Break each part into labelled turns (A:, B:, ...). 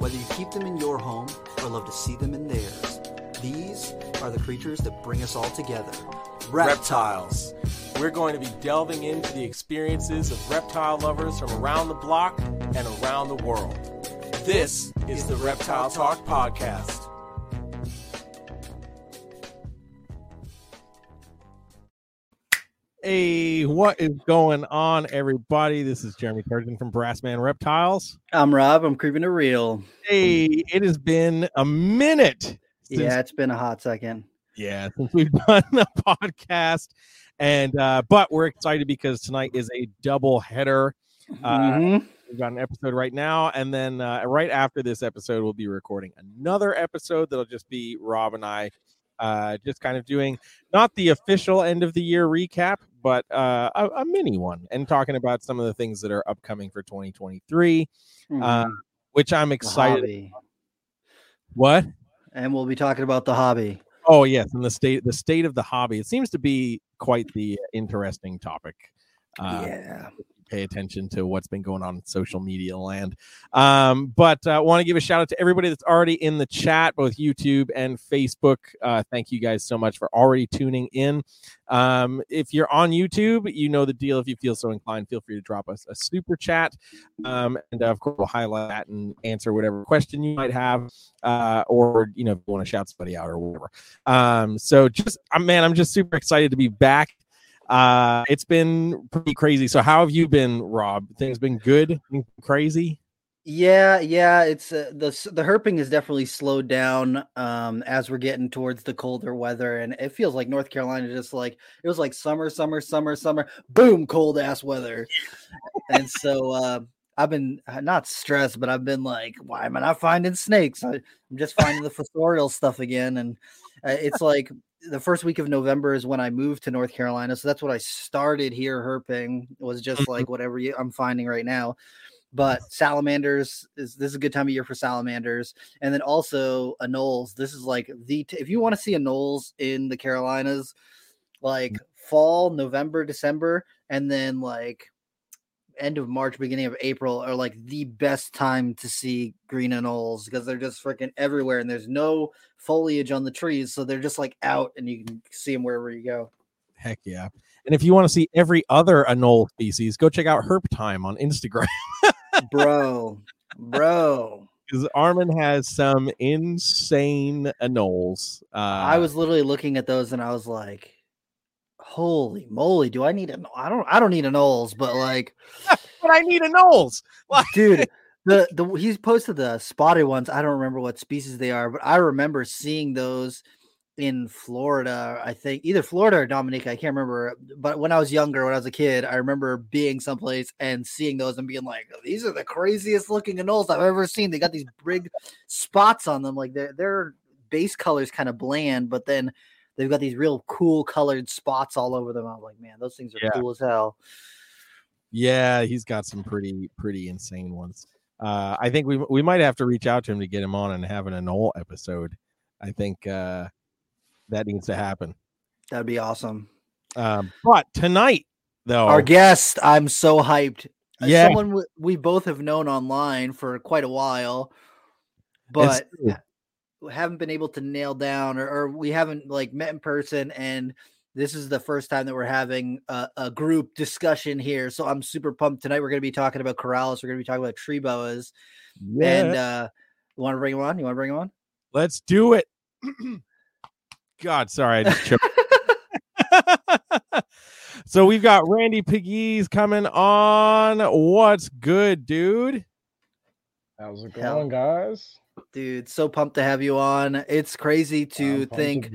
A: Whether you keep them in your home or love to see them in theirs, these are the creatures that bring us all together.
B: Reptiles. We're going to be delving into the experiences of reptile lovers from around the block and around the world. This is the Reptile Talk Podcast.
C: Hey, what is going on, everybody? This is Jeremy Turgeon from Brassman Reptiles.
D: I'm Rob. I'm creeping a reel.
C: Hey, it has been a minute. Since,
D: yeah, it's been a hot second.
C: Yeah, since we've done a podcast, and uh, but we're excited because tonight is a double header. Uh,
D: Mhm.
C: We've got an episode right now, and then uh, right after this episode, we'll be recording another episode that'll just be Rob and I, uh, just kind of doing not the official end of the year recap, but uh, a, a mini one, and talking about some of the things that are upcoming for 2023, uh,
D: Mhm.
C: which I'm excited. What?
D: And we'll be talking about the hobby.
C: Oh yes, and the state the state of the hobby. It seems to be quite the interesting topic. Uh,
D: yeah.
C: Pay attention to what's been going on in social media land. Um, but uh, want to give a shout out to everybody that's already in the chat, both YouTube and Facebook. Uh, thank you guys so much for already tuning in. Um, if you're on YouTube, you know the deal. If you feel so inclined, feel free to drop us a super chat. Um, and uh, of course, we'll highlight that and answer whatever question you might have, uh, or you know, if you want to shout somebody out or whatever. Um, so just, man, I'm just super excited to be back. Uh, it's been pretty crazy. So how have you been, Rob? Things been good? Crazy?
D: Yeah, yeah, it's uh, the the herping is definitely slowed down um as we're getting towards the colder weather and it feels like North Carolina just like it was like summer, summer, summer, summer, boom, cold ass weather. and so uh I've been uh, not stressed, but I've been like, why am I not finding snakes? I, I'm just finding the fossorial stuff again and uh, it's like the first week of November is when I moved to North Carolina, so that's what I started here herping was just like whatever you, I'm finding right now but salamanders is this is a good time of year for salamanders and then also anoles this is like the if you want to see anoles in the carolinas like fall november december and then like end of march beginning of april are like the best time to see green anoles because they're just freaking everywhere and there's no foliage on the trees so they're just like out and you can see them wherever you go
C: Heck yeah. And if you want to see every other anole species, go check out Herp Time on Instagram.
D: bro bro
C: Because Armin has some insane anoles. Uh,
D: I was literally looking at those and I was like, "Holy moly! Do I need an? I don't. I don't need an Knowles, but like,
C: but I need a anoles.
D: dude, the the he's posted the spotted ones. I don't remember what species they are, but I remember seeing those in Florida. I think either Florida or Dominica. I can't remember. But when I was younger, when I was a kid, I remember being someplace and seeing those and being like, "These are the craziest looking anoles I've ever seen." They got these big spots on them, like their their base colors kind of bland, but then they've got these real cool colored spots all over them. I'm like, man, those things are
C: Yeah.
D: cool as hell.
C: Yeah, he's got some pretty pretty insane ones. Uh, I think we we might have to reach out to him to get him on and have an anole episode. I think uh, that needs to happen.
D: That'd be awesome.
C: Um, but tonight, though,
D: Our guest, I'm so hyped. Uh,
C: Yeah.
D: someone we both have known online for quite a while, but haven't been able to nail down, or, or we haven't like met in person. And this is the first time that we're having a, a group discussion here. So I'm super pumped. Tonight we're going to be talking about Corallus. We're going to be talking about tree boas.
C: yeah,
D: And uh, you want to bring him on? You want to bring him on?
C: let's do it. God, sorry, I just choked. so we've got Randy Piggies coming on. What's good, dude?
E: How's it
D: Hell.
E: going, guys?
D: Dude, so pumped to have you on. It's crazy to
E: I'm
D: think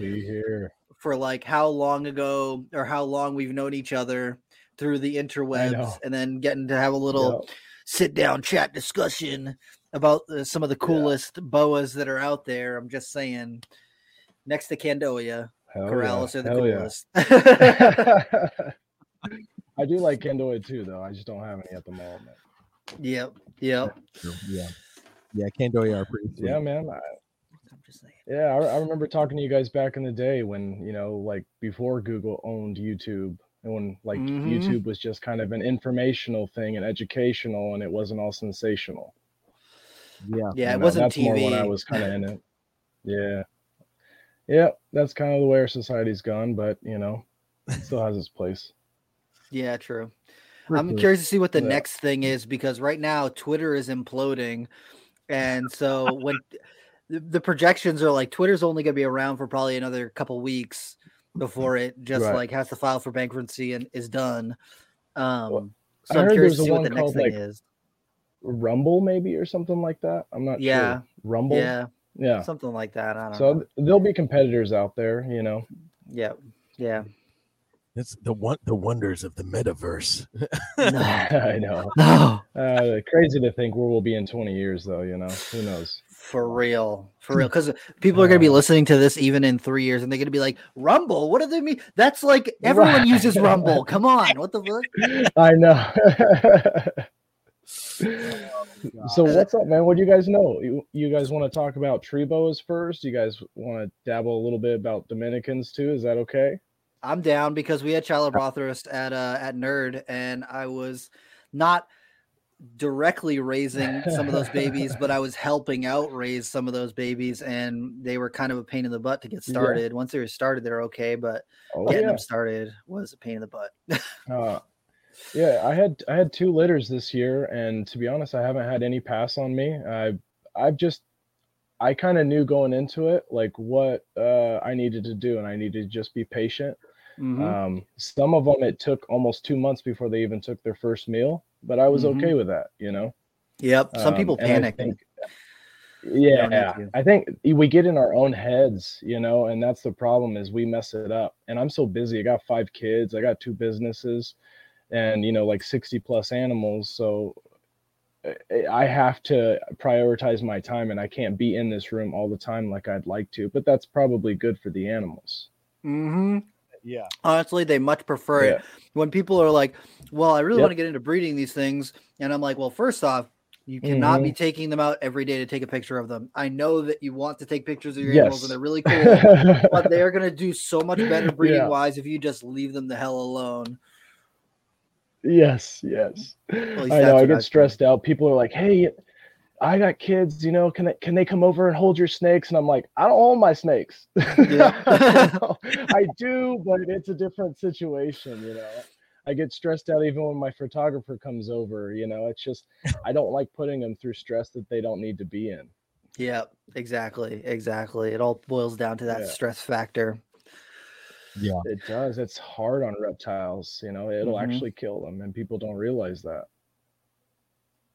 D: for like how long ago or how long we've known each other through the interwebs and then getting to have a little
E: Yep.
D: sit down chat discussion about uh, some of the coolest boas that are out there. I'm just saying, next to Candoia,
E: Hell
D: Corallus
E: yeah.
D: are the
E: Hell yeah.
D: coolest.
E: I do like Candoia too, though. I just don't have any at the moment.
D: yep, yep.
C: Yeah, yeah, Candoia are pretty sweet.
E: Yeah, man. I,
D: I'm just saying.
E: yeah, I, I remember talking to you guys back in the day when you know, like before Google owned YouTube, and when like
D: Mhm.
E: YouTube was just kind of an informational thing and educational, and it wasn't all sensational.
C: Yeah.
D: Yeah,
E: You
D: it wasn't
E: that's more when I was kind of in it. Yeah. Yeah, that's kind of the way our society's gone, but you know, it still has its place.
D: Yeah, true.
C: For
D: I'm
C: sure.
D: curious to see what the
E: Yeah.
D: next thing is because right now Twitter is imploding, and so when the, the projections are like Twitter's only going to be around for probably another couple weeks before it just
E: Right.
D: like has to file for bankruptcy and is done. Um,
E: I
D: so I'm
E: heard
D: curious to see what the next thing
E: like,
D: is.
E: Rumble maybe or something like that. I'm not
D: Yeah.
E: sure. Rumble.
D: Yeah,
E: Yeah.
D: something like that. I don't know.
E: So th- there'll be competitors out there, you know.
D: Yeah, yeah.
C: It's the one the wonders of the metaverse.
D: No,
E: I know.
D: no,
E: Uh, crazy to think where we'll be in 20 years, though. You know, who knows?
D: for real, for real. Because people are going to be
E: Uh,
D: listening to this even in three years, and they're going to be like, "Rumble? What do they mean? That's like everyone
E: Right.
D: uses Rumble. Come on, what the fuck?"
E: I know. so what's up, man? What do you guys know? You, you guys want to talk about tree boas first? You guys want to dabble a little bit about Dominicans too? Is that okay?
D: I'm down because we had Charlotte Rothurst at uh at Nerd, and I was not directly raising some of those babies, but I was helping out raise some of those babies, and they were kind of a pain in the butt to get
E: Yeah.
D: started. Once they were started, they're okay, but
E: Oh
D: getting
E: yeah.
D: them started was a pain in the butt.
E: Uh, yeah, I had I had two litters this year, and to be honest, I haven't had any pass on me. I I've just I kind of knew going into it like what uh, I needed to do, and I needed to just be patient.
D: Mhm.
E: Um, some of them it took almost two months before they even took their first meal, but I was
D: Mhm.
E: okay with that, you know.
D: yep, some
E: Um,
D: people
E: and I
D: panic.
E: think-
D: don't
E: yeah. I think we get in our own heads, you know, and that's the problem is we mess it up. And I'm so busy. I got five kids, I got two businesses, and you know, like 60 plus animals. So I- I have to prioritize my time, and I can't be in this room all the time like I'd like to. But that's probably good for the animals.
D: hmm
C: Yeah.
D: Honestly, they much prefer it when people are like, "Well, I really
E: Yep.
D: want to get into breeding these things," and I'm like, "Well, first off." You cannot
E: Mm-hmm.
D: be taking them out every day to take a picture of them. I know that you want to take pictures of your animals and they're really cool, but they're going to do so much better breeding
E: Yeah.
D: wise if you just leave them the hell alone.
E: Yes, yes. I know. I get stressed out. People are like, "Hey, I got kids. You know, can they can they come over and hold your snakes?" And I'm like, "I don't own my snakes.
D: Yeah.
E: I do, but it's a different situation. You know, I get stressed out even when my photographer comes over. You know, it's just I don't like putting them through stress that they don't need to be in.
D: Yeah, exactly. Exactly. It all boils down to that
E: Yeah.
D: stress factor.
C: Yeah.
E: It does. It's hard on reptiles. You know, it'll
D: Mhm.
E: actually kill them, and people don't realize that.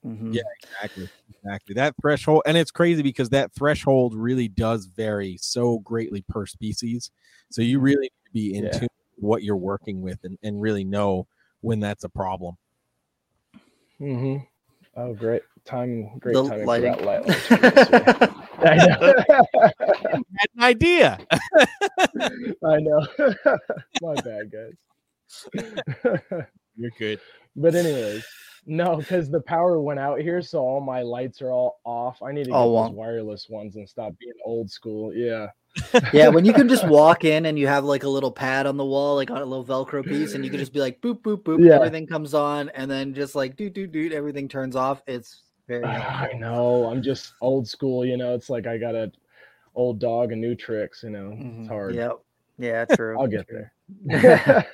D: Mhm.
C: Yeah. Exactly. Exactly. That threshold, and it's crazy because that threshold really does vary so greatly per species. So you really need to be in
E: Yeah.
C: tune with what you're working with and, and really know when that's a problem.
E: Mm-hmm. Oh, great time! Great
D: The
E: timing
D: lighting.
E: for that light. light choice, yeah. I know.
C: Had an idea.
E: I know. My bad, guys.
C: You're good.
E: but anyways, no, because the power went out here, so all my lights are all off. I need to get those wireless ones and stop being old school. Yeah.
D: yeah, when you can just walk in and you have like a little pad on the wall, like on a little Velcro piece, and you can just be like boop boop boop,
E: Yeah.
D: everything comes on, and then just like doot doot doot, everything turns off. It's very
E: I know. I'm just old school, you know. It's like I got a old dog and new tricks, you know.
D: Mhm.
E: It's hard.
D: Yep. Yeah, true.
E: I'll get
D: true.
E: there.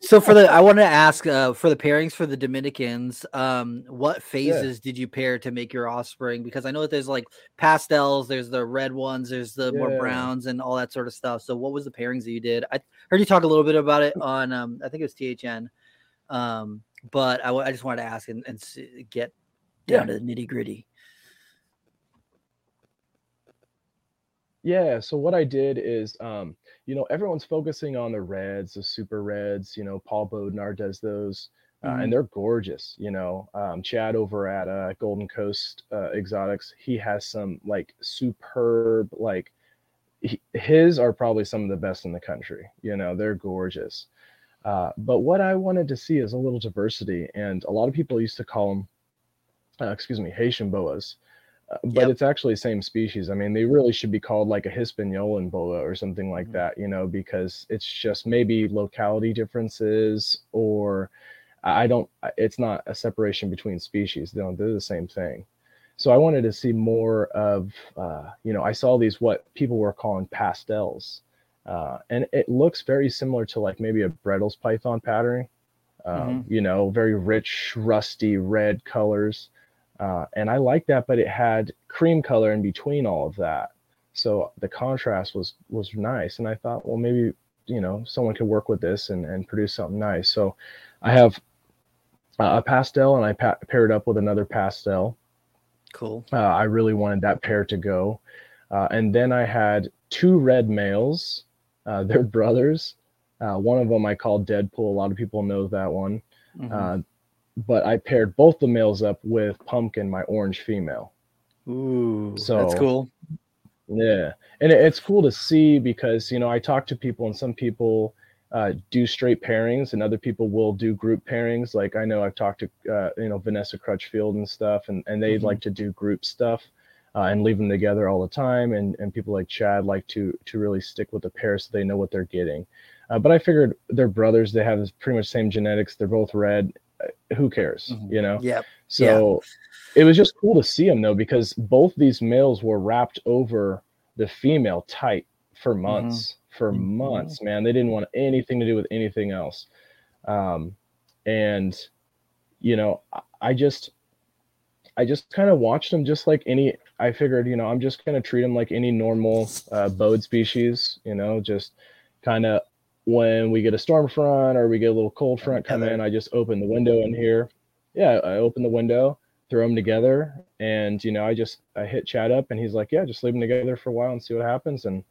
D: So for the, I want to ask uh, for the pairings for the Dominicans, um, what phases did you pair to make your offspring? Because I know that there's like pastels, there's the red ones, there's the more browns, and all that sort of stuff. So what was the pairings that you did? I heard you talk a little bit about it on, um, I think it was THN, um, but I, w- I just wanted to ask and, and get down to the nitty gritty.
E: Yeah, so what I did is, um, you know, everyone's focusing on the reds, the super reds. You know, Paul Bodnar does those, uh,
D: Mhm.
E: and they're gorgeous. You know, um, Chad over at uh, Golden Coast uh, Exotics, he has some like superb, like he, his are probably some of the best in the country. You know, they're gorgeous. Uh, but what I wanted to see is a little diversity, and a lot of people used to call them, uh, excuse me, Haitian boas. But
D: Yep.
E: it's actually same species. I mean, they really should be called like a Hispaniolan boa or something like
D: Mhm.
E: that, you know, because it's just maybe locality differences or I don't, it's not a separation between species. They don't, they're the same thing. so I wanted to see more of, uh, you know, I saw these what people were calling pastels, uh, and it looks very similar to like maybe a Bredl's python pattern, um, you know, very rich, rusty red colors. Uh, and I like that, but it had cream color in between all of that. So the contrast was was nice. And I thought, well, maybe, you know, someone could work with this and, and produce something nice. So I have a pastel and I pa- paired up with another pastel.
D: Cool.
E: Uh, I really wanted that pair to go. Uh, and then I had two red males. Uh, they're brothers. Uh, one of them I called Deadpool. A lot of people know that one.
D: Mhm.
E: But I paired both the males up with Pumpkin, my orange female.
D: Ooh, that's cool.
E: Yeah, and it, it's cool to see because you know I talk to people and some people uh, do straight pairings and other people will do group pairings. Like I know I've talked to uh, you know Vanessa Crutchfield and stuff, and and they
D: Mhm.
E: like to do group stuff uh, and leave them together all the time. And and people like Chad like to to really stick with the pair so they know what they're getting. Uh, but I figured they're brothers. They have pretty much same genetics. They're both red. Who cares?
D: Mhm.
E: You know.
D: Yep.
E: So it was just cool to see them though, because both these males were wrapped over the female tight for months. For
D: Mhm.
E: months, man. They didn't want anything to do with anything else. Um, and you know, I- I just I just kind of watched them just like any I figured, you know, I'm just gonna treat them like any normal uh boid species, you know, just kind of when we get a storm front or we get a little cold front come in, I just open the window in here. Yeah, I open the window, throw them together, and you know, I just I hit Chad up, and he's like, "Yeah, just leave them together for a while and see what happens." And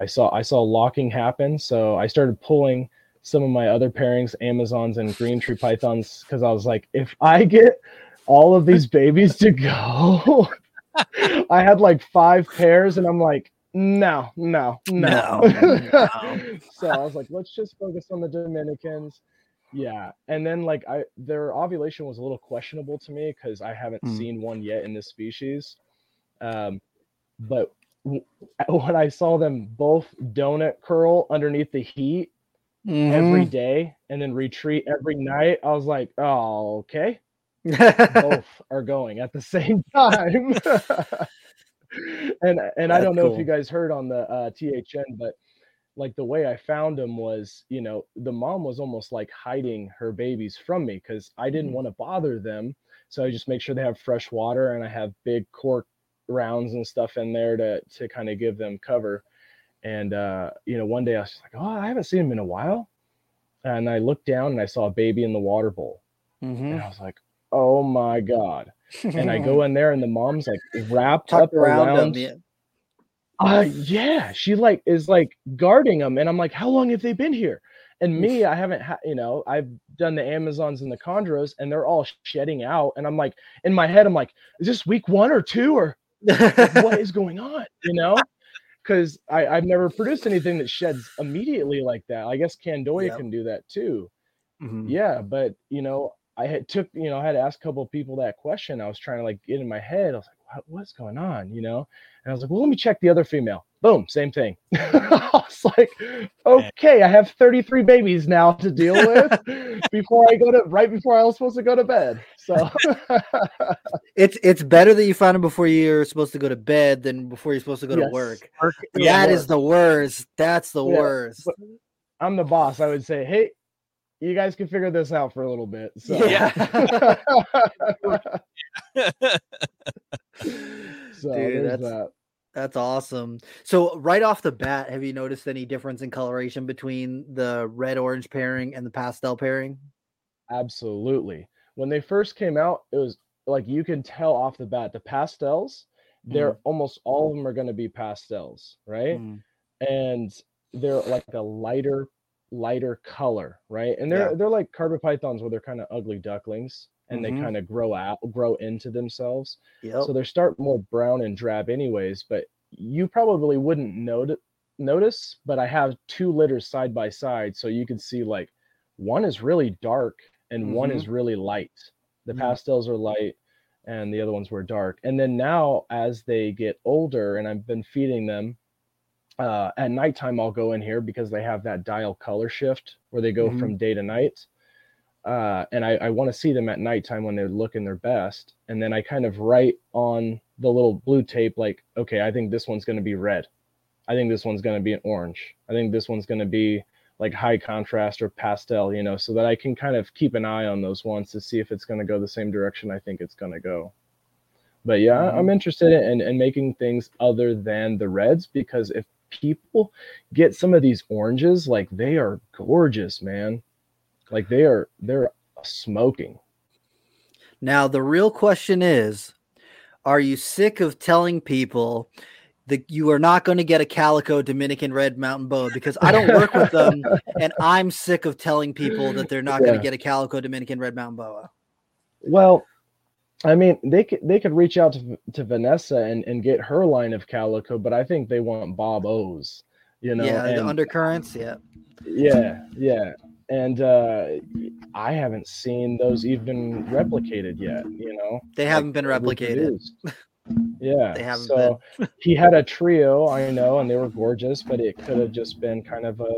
E: I saw I saw locking happen, so I started pulling some of my other pairings, Amazons and green tree pythons, because I was like, if I get all of these babies to go, I had like five pairs, and I'm like, no, no, no.
D: No, no.
E: so I was like, let's just focus on the Dominicans. Yeah, and then like I their ovulation was a little questionable to me because I haven't
D: Hmm.
E: seen one yet in this species. Um, but w- when I saw them both donut curl underneath the heat every
D: Mhm.
E: day and then retreat every night, I was like, oh, okay
D: Mm-hmm.
E: both are going at the same time. And and I don't know if you guys heard on the uh, THN, but like the way I found them was, you know, the mom was almost like hiding her babies from me because I didn't
D: Mm.
E: want to bother them. So I just make sure they have fresh water and I have big cork rounds and stuff in there to to kind of give them cover. And uh, you know, one day I was just like, oh, I haven't seen them in a while. And I looked down and I saw a baby in the water bowl. And I was like, oh my God. And I go in there and the mom's like wrapped up
D: around,
E: around.
D: them. Yeah.
E: Uh, yeah, she like is like guarding them. And I'm like, how long have they been here? And me, I haven't, ha- you know, I've done the Amazons and the Chondros and they're all shedding out. And I'm like, in my head, I'm like, is this week one or two or what is going on? You know? Because I've never produced anything that sheds immediately like that. I guess Candoia
D: Yep.
E: can do that too.
D: Mhm.
E: Yeah, but you know, I had took, you know, I had to ask a couple of people that question. I was trying to like get in my head. I was like, what, what's going on? You know? And I was like, well, let me check the other female. Boom, same thing. I was like, okay, I have 33 babies now to deal with before I go to right before I was supposed to go to bed. So
D: It's it's better that you found them before you're supposed to go to bed than before you're supposed to go to
E: Yes.
D: work.
E: Yeah,
D: That is
E: work.
D: the worst. That's the
E: Yeah,
D: worst.
E: but- I'm the boss. I would say, hey, you guys can figure this out for a little bit. So
D: Yeah.
E: so
D: Dude, that's-
E: that.
D: That's awesome. So right off the bat, have you noticed any difference in coloration between the red orange pairing and the pastel pairing?
E: Absolutely. When they first came out, it was like you can tell off the bat the pastels, they're
D: Mm.
E: almost all of them are going to be pastels, right?
D: Mm.
E: And they're like a lighter lighter color, right? And they're
D: Yeah.
E: they're like carpet pythons where they're kind of ugly ducklings and
D: Mhm.
E: they kind of grow out grow into themselves.
D: Yep.
E: So they're start more brown and drab anyways, but you probably wouldn't notice notice, but I have two litters side by side so you can see like one is really dark and one
D: Mhm.
E: is really light. The
D: Mm.
E: pastels are light and the other ones were dark. And then now as they get older and I've been feeding them uh, at nighttime I'll go in here because they have that diel color shift where they go
D: Mhm.
E: from day to night. uh, and I, I want to see them at nighttime when they're looking their best. And then I kind of write on the little blue tape, like, okay, I think this one's going to be red. I think this one's going to be an orange. I think this one's going to be like high contrast or pastel, you know, so that I can kind of keep an eye on those ones to see if it's going to go the same direction I think it's going to go. But yeah, mm-hmm. I'm interested in, in making things other than the reds because if people get some of these oranges, like they are gorgeous, man. Like they are they're smoking.
D: Now the real question is, are you sick of telling people that you are not going to get a calico Dominican red mountain boa because I don't work with them and I'm sick of telling people that they're not yeah. going to get a calico Dominican red mountain boa.
E: Well, I mean, they could they could reach out to, to Vanessa and, and get her line of calico, but I think they want Bob O's, you know.
D: Yeah,
E: and,
D: the undercurrents, yeah.
E: Yeah, yeah and uh, I haven't seen those even replicated yet. You know,
D: they haven't like, been replicated.
E: yeah, they haven't. So he had a trio, I know, and they were gorgeous, but it could have just been kind of a,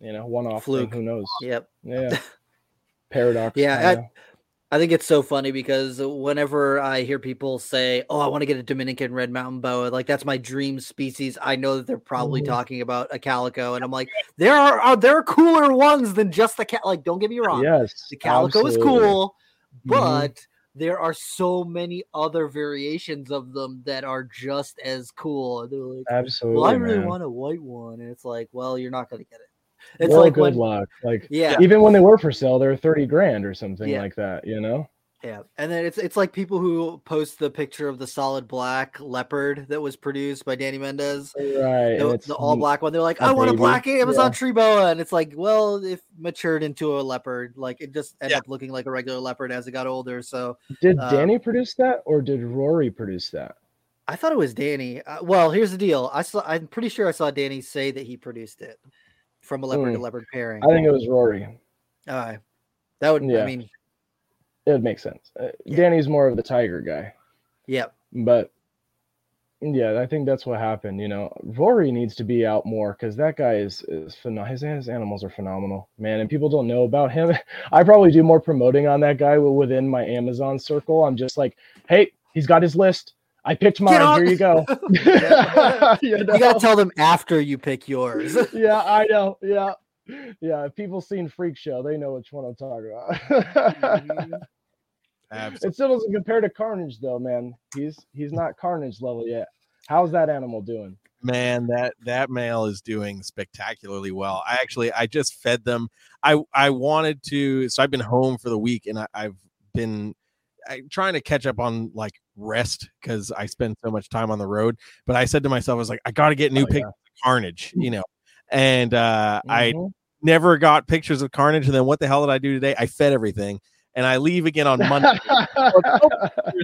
E: you know, one-off fluke. Thing, who knows?
D: Yep.
E: Yeah. Paradox.
D: Yeah. I think it's so funny because whenever I hear people say, "Oh, I want to get a Dominican red mountain boa," like that's my dream species. I know that they're probably mm-hmm. talking about a calico, and I'm like, there are, are there are cooler ones than just the cat. Like, don't get me wrong,
E: yes,
D: the calico absolutely. is cool, mm-hmm. but mm-hmm. there are so many other variations of them that are just as cool. They're like,
E: absolutely.
D: Well, I really man. want a white one, and it's like, well, you're not going to get it.
E: It's well, like good when, luck. Like yeah, even when they were for sale, they're 30 grand or something yeah. like that, you know?
D: Yeah. And then it's it's like people who post the picture of the solid black leopard that was produced by Danny Mendez.
E: Right.
D: The, the all black one. They're like, I want a black Amazon yeah. tree boa. And it's like, well, if matured into a leopard, like it just ended yeah. up looking like a regular leopard as it got older. So
E: did um, Danny produce that or did Rory produce that?
D: I thought it was Danny. Uh, well, here's the deal. I saw. I'm pretty sure I saw Danny say that he produced it from a leopard mm. to leopard pairing.
E: I think it was Rory.
D: Right. That would, yeah. I mean,
E: it would make sense. Uh, yeah. Danny's more of the tiger guy.
D: Yep.
E: But yeah, I think that's what happened. You know, Rory needs to be out more because that guy is is phenomenal. His, his animals are phenomenal, man, and people don't know about him. I probably do more promoting on that guy within my Amazon circle. I'm just like, hey, he's got his list. I picked mine. Here you go.
D: you, know? you gotta tell them after you pick yours.
E: yeah, I know. Yeah, yeah. If people seen Freak Show, they know which one I'm talking about. Mm-hmm. Absolutely. It still doesn't compare to Carnage, though, man. He's he's not Carnage level yet. How's that animal doing?
C: Man, that that male is doing spectacularly well. I actually I just fed them. I I wanted to, so I've been home for the week, and I, I've been I, trying to catch up on like rest because I spend so much time on the road. But I said to myself, I was like, I got to get new oh, pictures yeah. of Carnage, you know. And uh, mm-hmm. I never got pictures of Carnage. And then what the hell did I do today? I fed everything, and I leave again on Monday.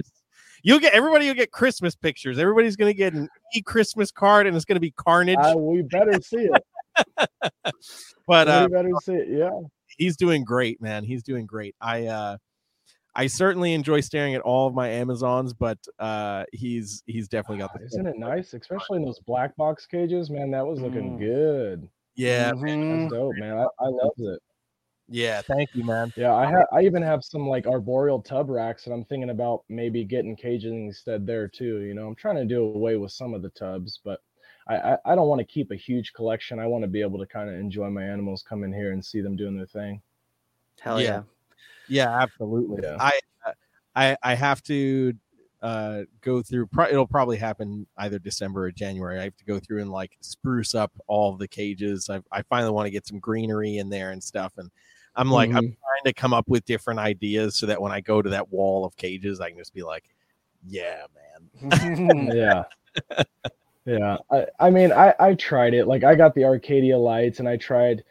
C: You'll get everybody. You'll get Christmas pictures. Everybody's going to get an e Christmas card, and it's going to be Carnage. Uh,
E: we better see it.
C: but uh,
E: we better see it. Yeah,
C: he's doing great, man. He's doing great. I uh, I certainly enjoy staring at all of my Amazons, but uh, he's he's definitely got the.
E: Isn't it nice, especially in those black box cages, man? That was looking mm. good.
C: Yeah,
E: mm-hmm. that's dope, man. I, I loved it.
C: Yeah, thank you, man.
E: Yeah, I have. I even have some like arboreal tub racks, and I'm thinking about maybe getting cages instead there too. You know, I'm trying to do away with some of the tubs, but I I, I don't want to keep a huge collection. I want to be able to kind of enjoy my animals, come in here and see them doing their thing.
D: Hell yeah. yeah.
C: Yeah, absolutely. Yeah. I uh, I I have to uh, go through. Pro- it'll probably happen either December or January. I have to go through and like spruce up all the cages. I, I finally want to get some greenery in there and stuff. And I'm like, mm-hmm. I'm trying to come up with different ideas so that when I go to that wall of cages, I can just be like, yeah,
E: man. yeah. Yeah. I, I mean, I, I tried it. Like, I got the Arcadia lights and I tried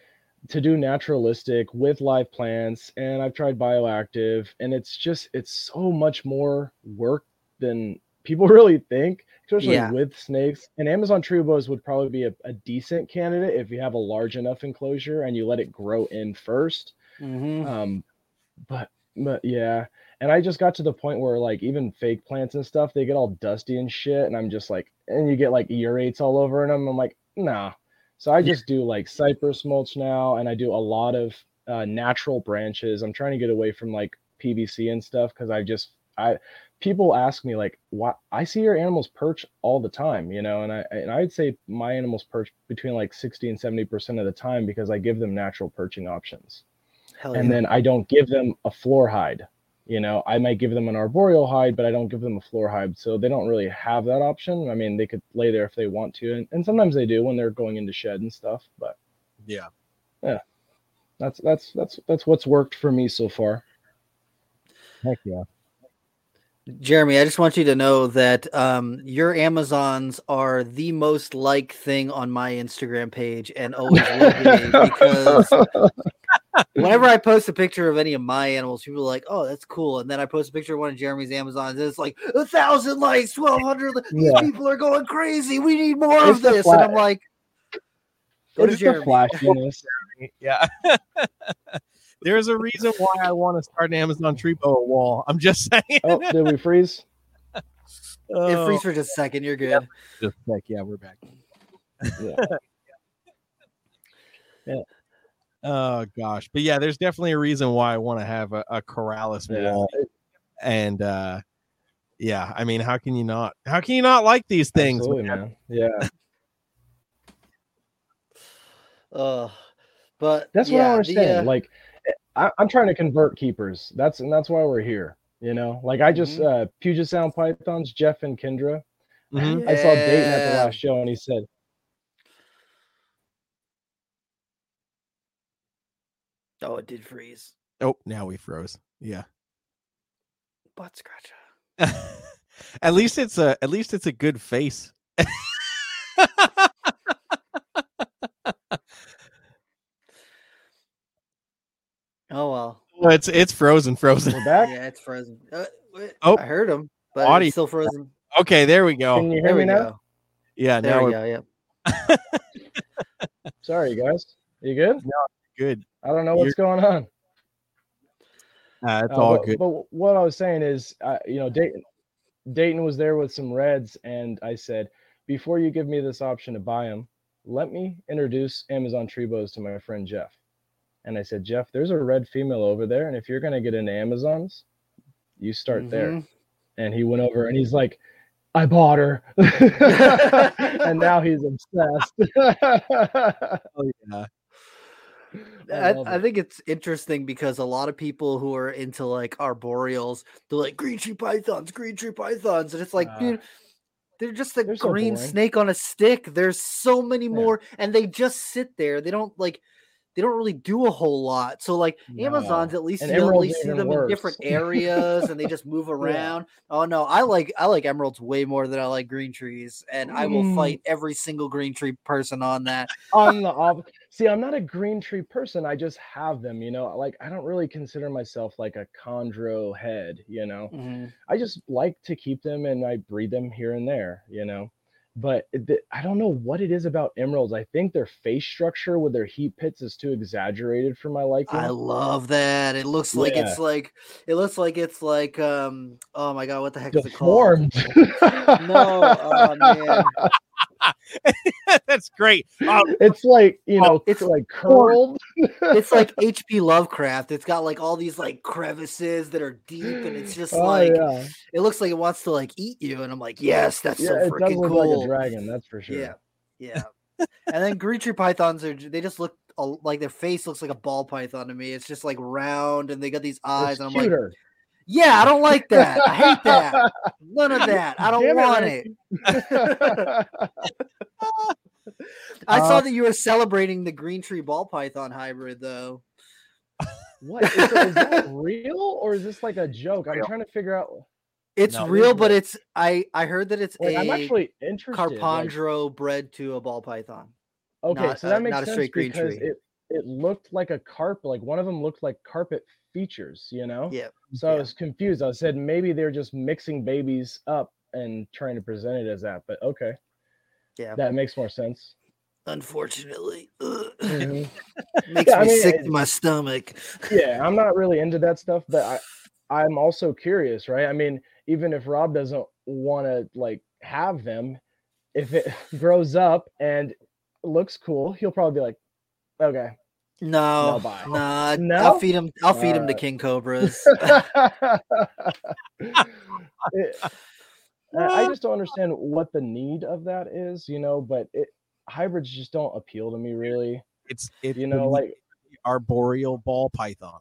E: to do naturalistic with live plants and I've tried bioactive and it's just it's so much more work than people really think, especially yeah. with snakes. And Amazon tree boas would probably be a, a, decent candidate if you have a large enough enclosure and you let it grow in 1st
D: mm-hmm.
E: Um, but but yeah, and I just got to the point where like even fake plants and stuff, they get all dusty and shit, and I'm just like, and you get like urates all over them. I'm like, nah, so I just do like cypress mulch now, and I do a lot of uh, natural branches. I'm trying to get away from like PVC and stuff because I just I people ask me like why I see your animals perch all the time, you know, and I and I'd say my animals perch between like 60 and 70 percent of the time because I give them natural perching options.
D: Hell
E: And
D: yeah.
E: then I don't give them a floor hide. You know, I might give them an arboreal hide, but I don't give them a floor hide. So they don't really have that option. I mean, they could lay there if they want to, and, and sometimes they do when they're going into shed and stuff, but
C: Yeah. Yeah.
E: That's that's that's that's what's worked for me so far.
C: Heck yeah.
D: Jeremy, I just want you to know that um, your Amazons are the most like thing on my Instagram page and always will be because whenever I post a picture of any of my animals, people are like, "Oh, that's cool," and then I post a picture of one of Jeremy's Amazons, and it's like a thousand likes, twelve hundred.
E: Yeah.
D: people are going crazy. We need more
E: It's
D: of
E: the
D: this, and I'm like, "Go to
E: It's the
D: Jeremy."
E: flashiness.
C: Yeah. There's a reason why I want to start an Amazon tree boa wall. I'm just saying.
E: oh, did we freeze?
D: It
C: Oh,
D: freeze for just a second. You're good.
C: just a sec. Yeah, we're back.
E: Yeah.
C: Oh gosh, but yeah, there's definitely a reason why I want to have a, a Corallus
E: Yeah.
C: wall, and uh yeah, I mean, how can you not? How can you not like these things?
E: Absolutely, man. Yeah.
D: Uh, but
E: That's what
D: yeah,
E: I
D: the,
E: understand.
D: uh,
E: like, I, I'm trying to convert keepers. That's and that's why we're here. You know, like I just
D: Mm-hmm.
E: uh Puget Sound Pythons, Jeff and Kendra.
C: Mhm.
E: I saw Dayton at the last show, and he said,
D: oh, it did freeze.
C: Oh, now we froze. Yeah.
D: Butt scratcher.
C: at least it's a at least it's a good face.
D: Oh well.
C: it's it's frozen, frozen.
E: "We're back.
D: Yeah, it's frozen. Uh,
C: Oh.
D: I heard him, but
C: Audio.
D: it's still frozen.
C: Okay, there we go.
E: Can you hear
D: There
E: me now?
D: go.
C: Yeah,
D: There
C: now
D: we
C: we're
D: go. Yep.
E: Sorry, you guys. You good?
C: No, good.
E: I don't know what's going on.
C: Uh, it's
E: Uh,
C: all
E: but,
C: good.
E: But what I was saying is, uh, you know, Dayton, Dayton was there with some reds, and I said, before you give me this option to buy them, let me introduce Amazon tree boas to my friend Jeff. And I said, Jeff, there's a red female over there, and if you're gonna get into Amazons, you start there.
D: Mhm.
E: And he went over and he's like, I bought her, and now he's obsessed.
C: Oh, yeah.
D: I,
E: love
D: I think it's interesting because a lot of people who are into like arboreals, they're like green tree pythons, green tree pythons, and it's like,
E: Uh,
D: dude, they're just a
E: they're
D: green
E: boring.
D: snake on a stick. There's so many
E: Yeah.
D: more, and they just sit there. They don't like, they don't really do a whole lot. So like Amazons, at least
E: And
D: you don't really see them in different areas, and they just move around. Oh no, I like I like emeralds way more than I like green trees, and I will
E: Mm.
D: fight every single green tree person on that.
E: I'm the op- see i'm not a green tree person i just have them you know like i don't really consider myself like a chondro head you know
D: Mhm.
E: i just like to keep them and i breed them here and there you know but the- i don't know what it is about emeralds i think their face structure with their heat pits is too exaggerated for my liking
D: I love that. It looks like
E: Yeah.
D: it's like it looks like it's like um oh my god, what the heck is it called? No, oh man.
C: That's great. Oh,
E: it's like you oh, know
D: it's
E: like curled
D: It's like HP Lovecraft. It's got like all these like crevices that are deep and it's just
E: oh
D: like
E: yeah
D: it looks like it wants to like eat you and I'm like, "Yes, that's
E: yeah
D: so
E: it does
D: freaking
E: look
D: cool."
E: like a dragon that's for sure
D: Yeah. Yeah. and then tree pythons are they just look like their face looks like a ball python to me. It's just like round and they got these eyes
E: it's
D: and I'm like,
E: cuter.
D: "Yeah, I don't like that. I hate that. None of that. I don't
E: Damn
D: want
E: Randy.
D: it." I saw
C: Uh,
D: that you were celebrating the green tree ball python hybrid though.
E: What is, it- is that real or is this like a joke? I'm trying to figure out.
D: It's
C: No,
D: real, but it's I I heard that it's
E: Wait,
D: a
E: I'm actually interested. like-
D: bred to a ball python.
E: okay,
D: not
E: so
D: a-
E: that makes
D: not a
E: sense
D: straight green
E: because
D: tree.
E: it it looked like a carpet. Like one of them looked like carpet features. You know.
D: Yeah.
E: So I was confused. I said maybe they're just mixing babies up and trying to present it as that. But okay,
D: Yeah.
E: that makes more sense.
D: Unfortunately, ugh,
E: Mhm.
D: makes
E: Yeah, I
D: me
E: mean,
D: sick
E: it-
D: to my stomach.
E: yeah, I'm not really into that stuff, but I I'm also curious, right? I mean, even if Rob doesn't want to like have them, if it grows up and looks cool, he'll probably be like, okay,
D: No,
E: No,
D: nah,
E: No?
D: I'll feed him. I'll feed him to king cobras.
E: It- I I just don't understand what the need of that is, you know. But it, hybrids just don't appeal to me really.
C: It's it,
E: You know, like
C: arboreal ball python.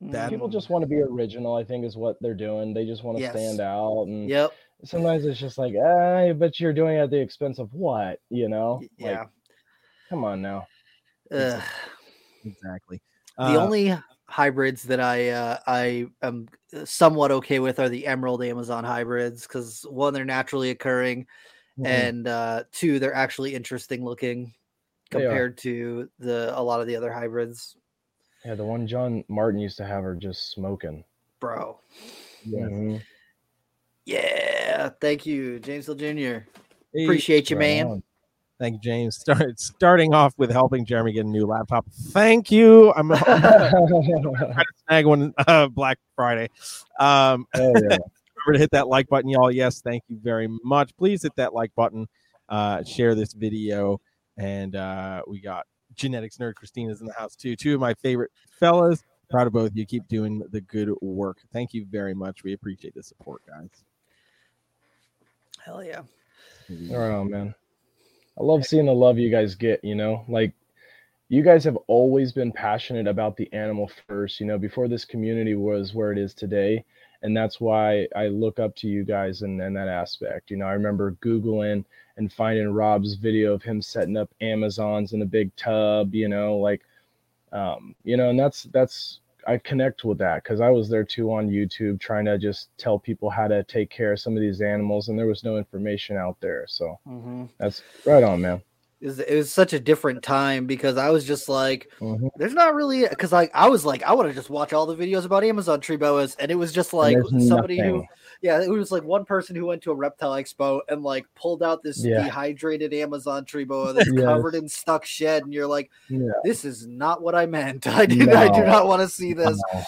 C: That-
E: people
D: Mm,
E: just want to be original. I think is what they're doing. They just want to
D: Yes.
E: stand out, and
D: Yep.
E: sometimes it's just like, ah, but you're doing it at the expense of what, you know?
D: y-
E: Like,
D: Yeah.
E: come on now.
C: Exactly.
D: the
C: Uh,
D: only hybrids that I uh, I am somewhat okay with are the Emerald Amazon hybrids because one, they're naturally occurring,
E: Mhm.
D: and uh, two, they're actually interesting looking compared to the a lot of the other hybrids.
E: yeah, the one John Martin used to have are just smoking.
D: Bro,
C: yes.
E: Mhm.
D: yeah, thank you, James Hill Jr.
C: Hey,
D: Appreciate you,
E: Right
D: man.
E: on.
C: Thank you, James. Start starting off with helping Jeremy get a new laptop. Thank you. I'm trying to snag one uh, Black Friday. Um,
E: Hell yeah.
C: remember to hit that like button, y'all. Yes, thank you very much. Please hit that like button, uh, share this video, and uh, we got genetics nerd Christina's in the house too. Two of my favorite fellas. Proud of both you. Keep doing the good work. Thank you very much. We appreciate the support, guys.
D: Hell yeah.
E: All right, on, man. I love seeing the love you guys get, you know, like you guys have always been passionate about the animal first, you know, before this community was where it is today. And that's why I look up to you guys in, in that aspect. You know, I remember Googling and finding Rob's video of him setting up Amazons in a big tub, you know, like, um, you know, and that's, that's, I connect with that because I was there too on YouTube trying to just tell people how to take care of some of these animals, and there was no information out there. So
D: hmm
E: that's right on, man.
D: It was, it was such a different time because I was just like,
E: Mhm.
D: there's not really because like I was like I want to just watch all the videos about Amazon tree boas, and it was just like somebody who yeah, it was like one person who went to a reptile expo and like pulled out this
E: Yeah.
D: dehydrated Amazon tree boa that's
E: Yes.
D: covered in stuck shed, and you're like,
E: Yeah.
D: this is not what I meant. I did I do not want to see this.
E: No.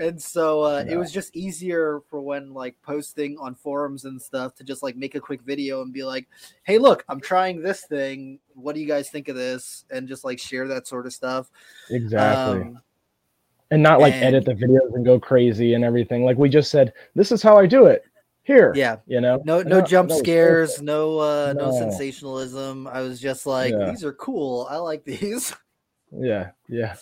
D: And so uh, it was just easier for when like posting on forums and stuff to just like make a quick video and be like, hey, look, I'm trying this thing. What do you guys think of this? And just like share that sort of stuff.
E: Exactly.
D: Um,
E: and not like
D: and-
E: edit the videos and go crazy and everything. Like we just said, this is how I do it. Here.
D: yeah.
E: You know?
D: No, no jump scares, no, uh, no.
E: No.
D: sensationalism. I was just like,
E: Yeah.
D: these are cool. I like these.
E: Yeah, yeah.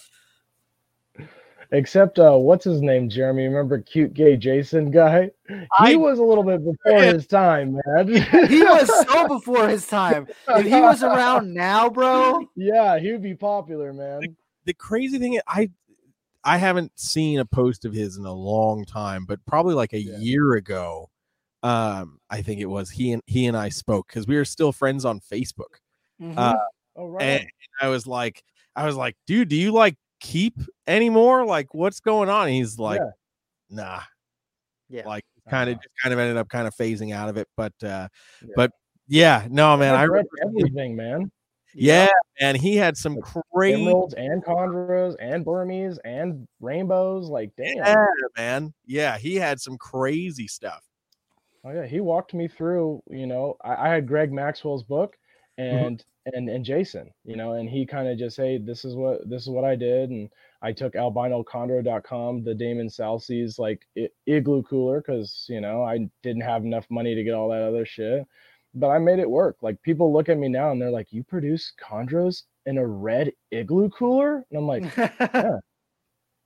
E: Except uh what's his name, Jeremy? Remember cute gay Jason guy? He
C: I-
E: was a little bit before his time, man.
D: he was so before his time. If he was around now, bro,
E: Yeah, he would be popular, man.
C: the crazy thing is, I I haven't seen a post of his in a long time, but probably like a
E: Yeah.
C: year ago. Um, I think it was he and he and I spoke because we were still friends on Facebook.
D: Mhm.
C: Uh,
E: Oh right.
C: and I was like, I was like, dude, do you like keep anymore? Like, what's going on? And he's like,
E: Yeah.
C: nah,
D: yeah.
C: like kind of
E: Uh,
C: just kind of ended up kind of phasing out of it. But uh,
E: Yeah.
C: but yeah, no, man, I
E: read
C: remember,
E: everything, man.
C: yeah, and he had some
E: Like,
C: crazy,
E: Emeralds and chondros and Burmese and rainbows. Like, damn.
C: yeah, man, yeah, he had some crazy stuff.
E: Oh yeah, he walked me through. You know, I, I had Greg Maxwell's book,
C: Mm-hmm.
E: and and and Jason. You know, and he kind of just, hey, this is what this is what I did, and I took albinochondro.com, the Damon Salce's like i- igloo cooler, because you know I didn't have enough money to get all that other shit, but I made it work. Like people look at me now and they're like, you produce chondros in a red igloo cooler, and I'm like,
C: Yeah,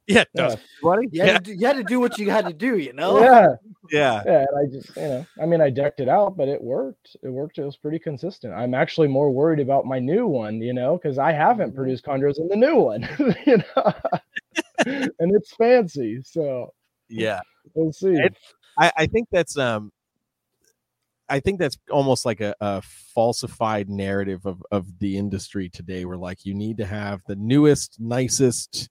E: yeah,
C: does buddy.
D: you, had to do, you had to do what you had to do, you know?
E: yeah.
C: yeah,
E: Yeah, and I just, you know, I mean, I decked it out, but it worked. It worked. It was pretty consistent. I'm actually more worried about my new one, you know, because I haven't produced chondros in the new one, you know, and it's fancy. So
C: yeah.
E: we'll see.
C: It- I, I think that's um I think that's almost like a, a falsified narrative of, of the industry today where like you need to have the newest, nicest,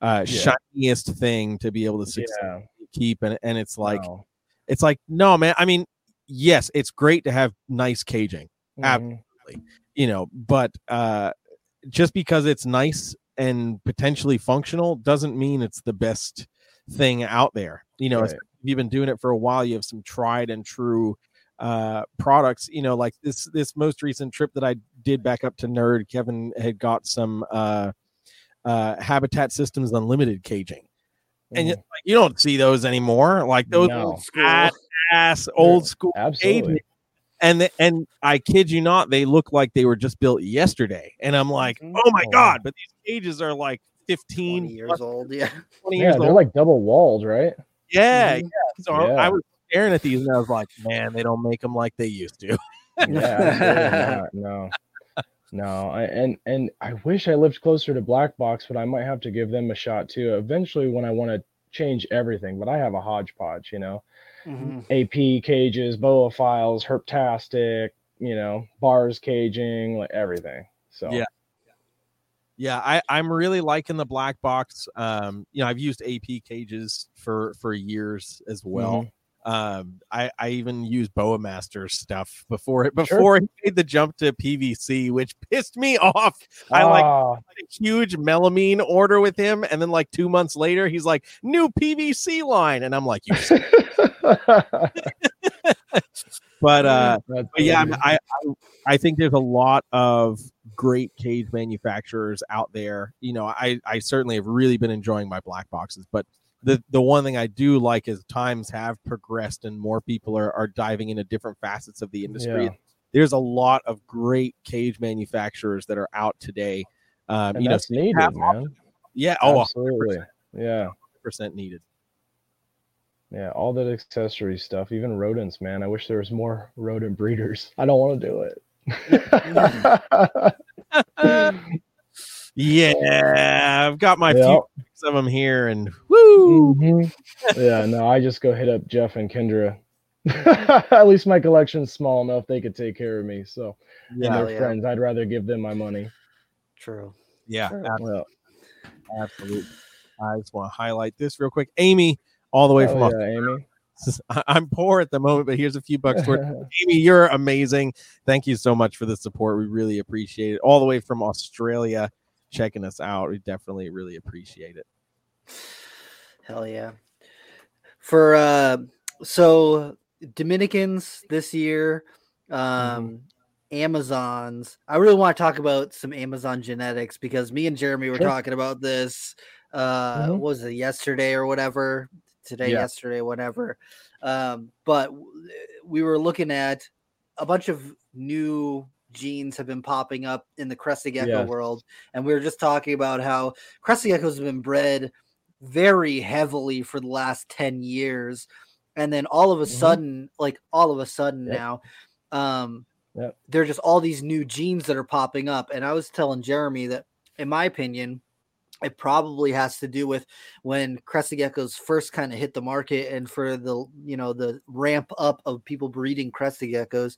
C: uh
E: Yeah.
C: shiniest thing to be able to succeed
E: yeah,
C: keep and, and it's like it's like no man I mean yes it's great to have nice caging ab-
E: Mhm.
C: you know but uh just because it's nice and potentially functional doesn't mean it's the best thing out there you know
E: Right.
C: if you've been doing it for a while you have some tried and true uh products you know like this this most recent trip that i did back up to nerd kevin had got some uh uh, Habitat Systems Unlimited caging, and you,
E: Mhm.
C: like, you don't see those anymore. Like those
E: No.
C: ass, ass old school
E: absolutely.
C: caging. And the, and I kid you not, they look like they were just built yesterday. And I'm like,
D: Mhm.
C: oh my
E: Oh,
C: god! But these cages are like 15
D: years
C: plus
D: old. Yeah.
C: 20
E: Yeah,
C: years
E: they're
C: old.
E: like double walled, right?
C: yeah, yeah. So I-
E: Yeah.
C: I was staring at these and I was like, man, they don't make them like they used to.
E: Yeah, absolutely not. No, no. I, and and I wish I lived closer to Black Box, but I might have to give them a shot too. Eventually, when I want to change everything, but I have a hodgepodge, you know,
D: Mhm.
E: AP cages, Boaphiles, herptastic, you know, bars caging, like everything. So
C: Yeah. Yeah, I, I'm really liking the black box. Um, you know, I've used AP cages for for years as well. Um, I, I even used Boa Master stuff before it before he made the jump to PVC, which pissed me off. I like
E: Ah,
C: a huge melamine order with him, and then like two months later, he's like new PVC line, and I'm like, you. but uh, but yeah. I, I I think there's a lot of great cage manufacturers out there. You know, I I certainly have really been enjoying my black boxes, but the the one thing I do like is times have progressed and more people are are diving into different facets of the industry.
E: Yeah.
C: There's a lot of great cage manufacturers that are out today. Um,
E: and
C: you know,
E: needed, man.
C: yeah, oh,
E: Absolutely. Yeah.
C: percent needed.
E: Yeah, all that accessory stuff, even rodents, man. I wish there was more rodent breeders. I don't want to do it.
C: Yeah, I've got my
E: Yeah.
C: few picks of them here, and woo.
E: Mhm. Yeah, no, I just go hit up Jeff and Kendra. At least my collection's small enough they could take care of me. So,
C: Yeah,
E: they're
D: Hell yeah.
E: friends. I'd rather give them my money.
D: True.
C: yeah, ab-
E: Well,
C: absolutely. I just want to highlight this real quick. Amy, all the way
E: hell
C: from
E: yeah,
C: Australia.
E: Amy.
C: I- I'm poor at the moment, but here's a few bucks for Amy. You're amazing. Thank you so much for the support. We really appreciate it. All the way from Australia, checking us out. We definitely really appreciate it.
D: Hell yeah. For uh so Dominicans this year, um Amazons. I really want to talk about some Amazon genetics because me and Jeremy were talking about this uh
E: Mhm.
D: what was it yesterday or whatever, today,
E: Yeah.
D: yesterday, whatever. Um, but we were looking at a bunch of new genes have been popping up in the crested gecko
E: Yes.
D: world, and we were just talking about how crested geckos have been bred very heavily for the last 10 years and then all of a
E: Mhm.
D: sudden like all of a sudden
E: Yep.
D: now um
E: Yep.
D: there are just all these new genes that are popping up and i was telling jeremy that in my opinion it probably has to do with when crested geckos first kind of hit the market and for the you know the ramp up of people breeding crested geckos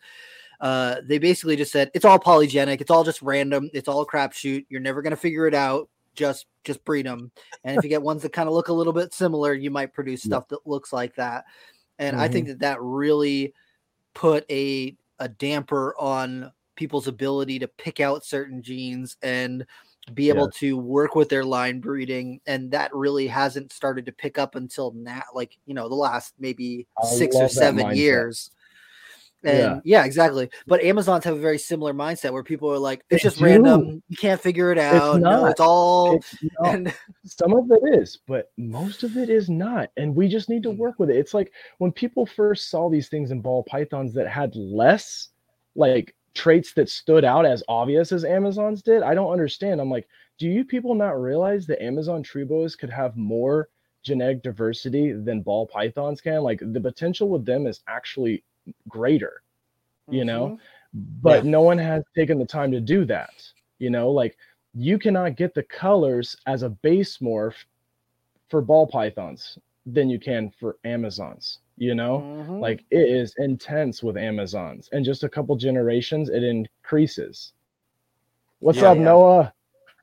D: uh, they basically just said it's all polygenic. It's all just random. It's all a crapshoot. You're never going to figure it out. Just just breed them and if you get ones that kind of look a little bit similar you might produce
C: Yeah.
D: stuff that looks like that. And i think that that really put a a damper on people's ability to pick out certain genes and be able to work with their line breeding. And that really hasn't started to pick up until now like you know the last maybe
E: I
D: six or seven years and yeah. exactly but amazons have a very similar mindset where people are like it's
E: They
D: just
E: do.
D: random you can't figure it out no
E: not.
D: it's all
E: It's
D: and
E: some of it is, but most of it is not. And we just need to
D: Mm.
E: work with it. It's like when people first saw these things in ball pythons that had less like traits that stood out as obvious as Amazons did. I don't understand. I'm like, do you people not realize that Amazon tree boas could have more genetic diversity than ball pythons can? Like the potential with them is actually greater you know
D: Mhm.
E: but no one has taken the time to do that you know like you cannot get the colors as a base morph for ball pythons than you can for amazons you know
D: Mhm.
E: like it is intense with amazons and just a couple generations it increases what's
C: Yeah,
E: up
D: yeah.
E: noah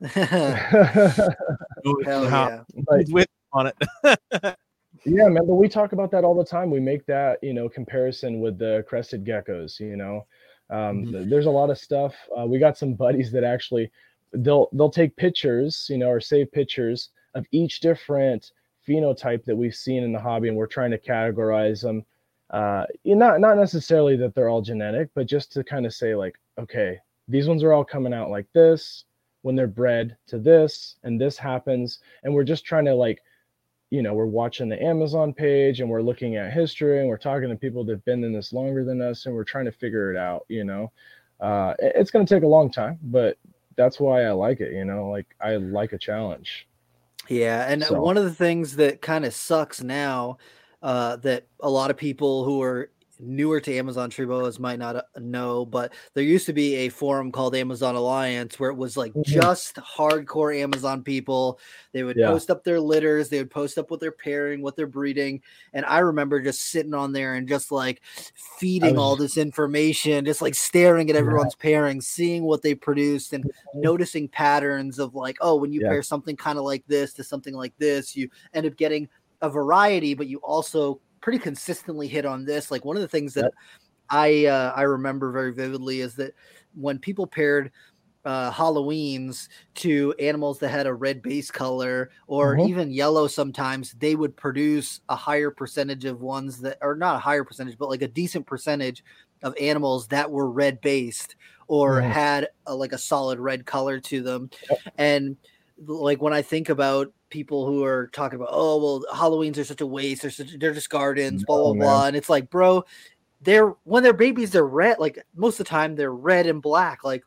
D: hell yeah
E: like,
C: with on it?
E: Yeah, remember we talk about that all the time. We make that you know comparison with the crested geckos. You know, um,
C: Mhm.
E: there's a lot of stuff. Uh, we got some buddies that actually they'll they'll take pictures, you know, or save pictures of each different phenotype that we've seen in the hobby, and we're trying to categorize them. Uh, not not necessarily that they're all genetic, but just to kind of say like, okay, these ones are all coming out like this. when they're bred to this and this happens and we're just trying to like you know we're watching the amazon page and we're looking at history and we're talking to people that've been in this longer than us and we're trying to figure it out you know? Uh, it's going to take a long time but that's why i like it you know? Like i like a challenge.
D: Yeah and
E: So-
D: one of the things that kind of sucks now uh, that a lot of people who are newer to Amazon Tree Boas might not uh, know, but there used to be a forum called Amazon Alliance where it was like
E: Mhm.
D: just hardcore Amazon people. They would
E: Yeah.
D: post up their litters, they would post up what they're pairing, what they're breeding. And I remember just sitting on there and just like feeding all this information, just like staring at
E: Yeah.
D: everyone's pairing, seeing what they produced and noticing patterns of like, oh, when you
E: Yeah.
D: pair something kind of like this to something like this, you end up getting a variety, but you also pretty consistently hit on this. Like one of the things that
E: Yep.
D: I uh, I remember very vividly is that when people paired uh, Halloweens to animals that had a red base color or
E: Mhm.
D: even yellow, sometimes they would produce a higher percentage of ones that are not a higher percentage, but like a decent percentage of animals that were red based or
E: Mhm.
D: had a, like a solid red color to them.
E: Yep.
D: And like when I think about people who are talking about, oh well, Halloweens are such a waste, they're such, they're just gardens, blah blah
E: man.
D: blah, and it's like, bro, they're when they're babies, they're red. Like most of the time, they're red and black. Like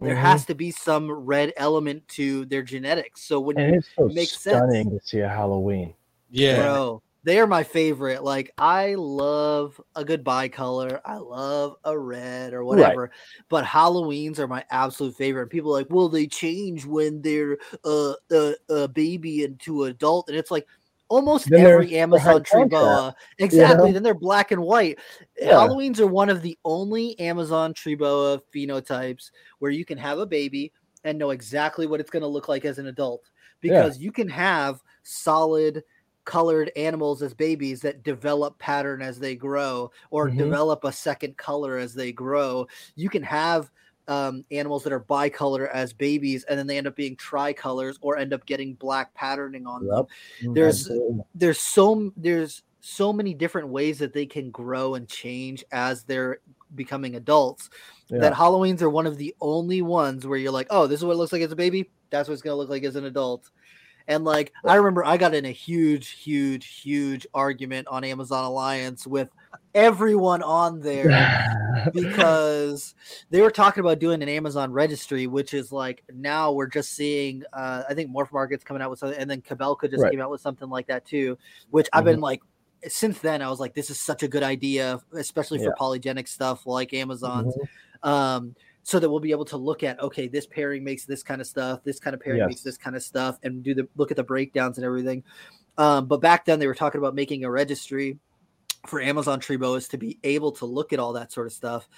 D: there
E: Mhm.
D: has to be some red element to their genetics. So when
E: and it's so
D: makes sense.
E: to see a halloween
C: Yeah.
D: bro, they are my favorite. Like I love a good bicolor. I love a red or whatever. But Halloweens are my absolute favorite. And people are like, well, they change when they're uh, a, a baby into adult, and it's like almost
E: Then
D: every Amazon tree boa. Exactly.
E: know?
D: Then they're black and white.
E: Yeah.
D: Halloweens are one of the only Amazon tree boa phenotypes where you can have a baby and know exactly what it's going to look like as an adult because you can have solid colored animals as babies that develop pattern as they grow or
E: Mhm.
D: develop a second color as they grow you can have um, animals that are bicolor as babies and then they end up being tricolors or end up getting black patterning on them
E: Yep.
D: There's-
E: Absolutely.
D: there's so there's so many different ways that they can grow and change as they're becoming adults
E: Yeah.
D: that halloweens are one of the only ones where you're like oh this is what it looks like as a baby that's what it's going to look like as an adult and like i remember i got in a huge huge huge argument on amazon alliance with everyone on there because they were talking about doing an Amazon registry, which is like now we're just seeing. Uh, I think Morph Market's coming out with something, and then Cabelka just
E: Right.
D: came out with something like that too. Which I've been like, since then I was like, this is such a good idea, especially for
E: Yeah.
D: polygenic stuff like Amazon's.
E: Mhm.
D: Um, so that we'll be able to look at okay, this pairing makes this kind of stuff, this kind of pairing makes this kind of stuff, and do the look at the breakdowns and everything. Um, but back then they were talking about making a registry for Amazon tree boas to be able to look at all that sort of stuff.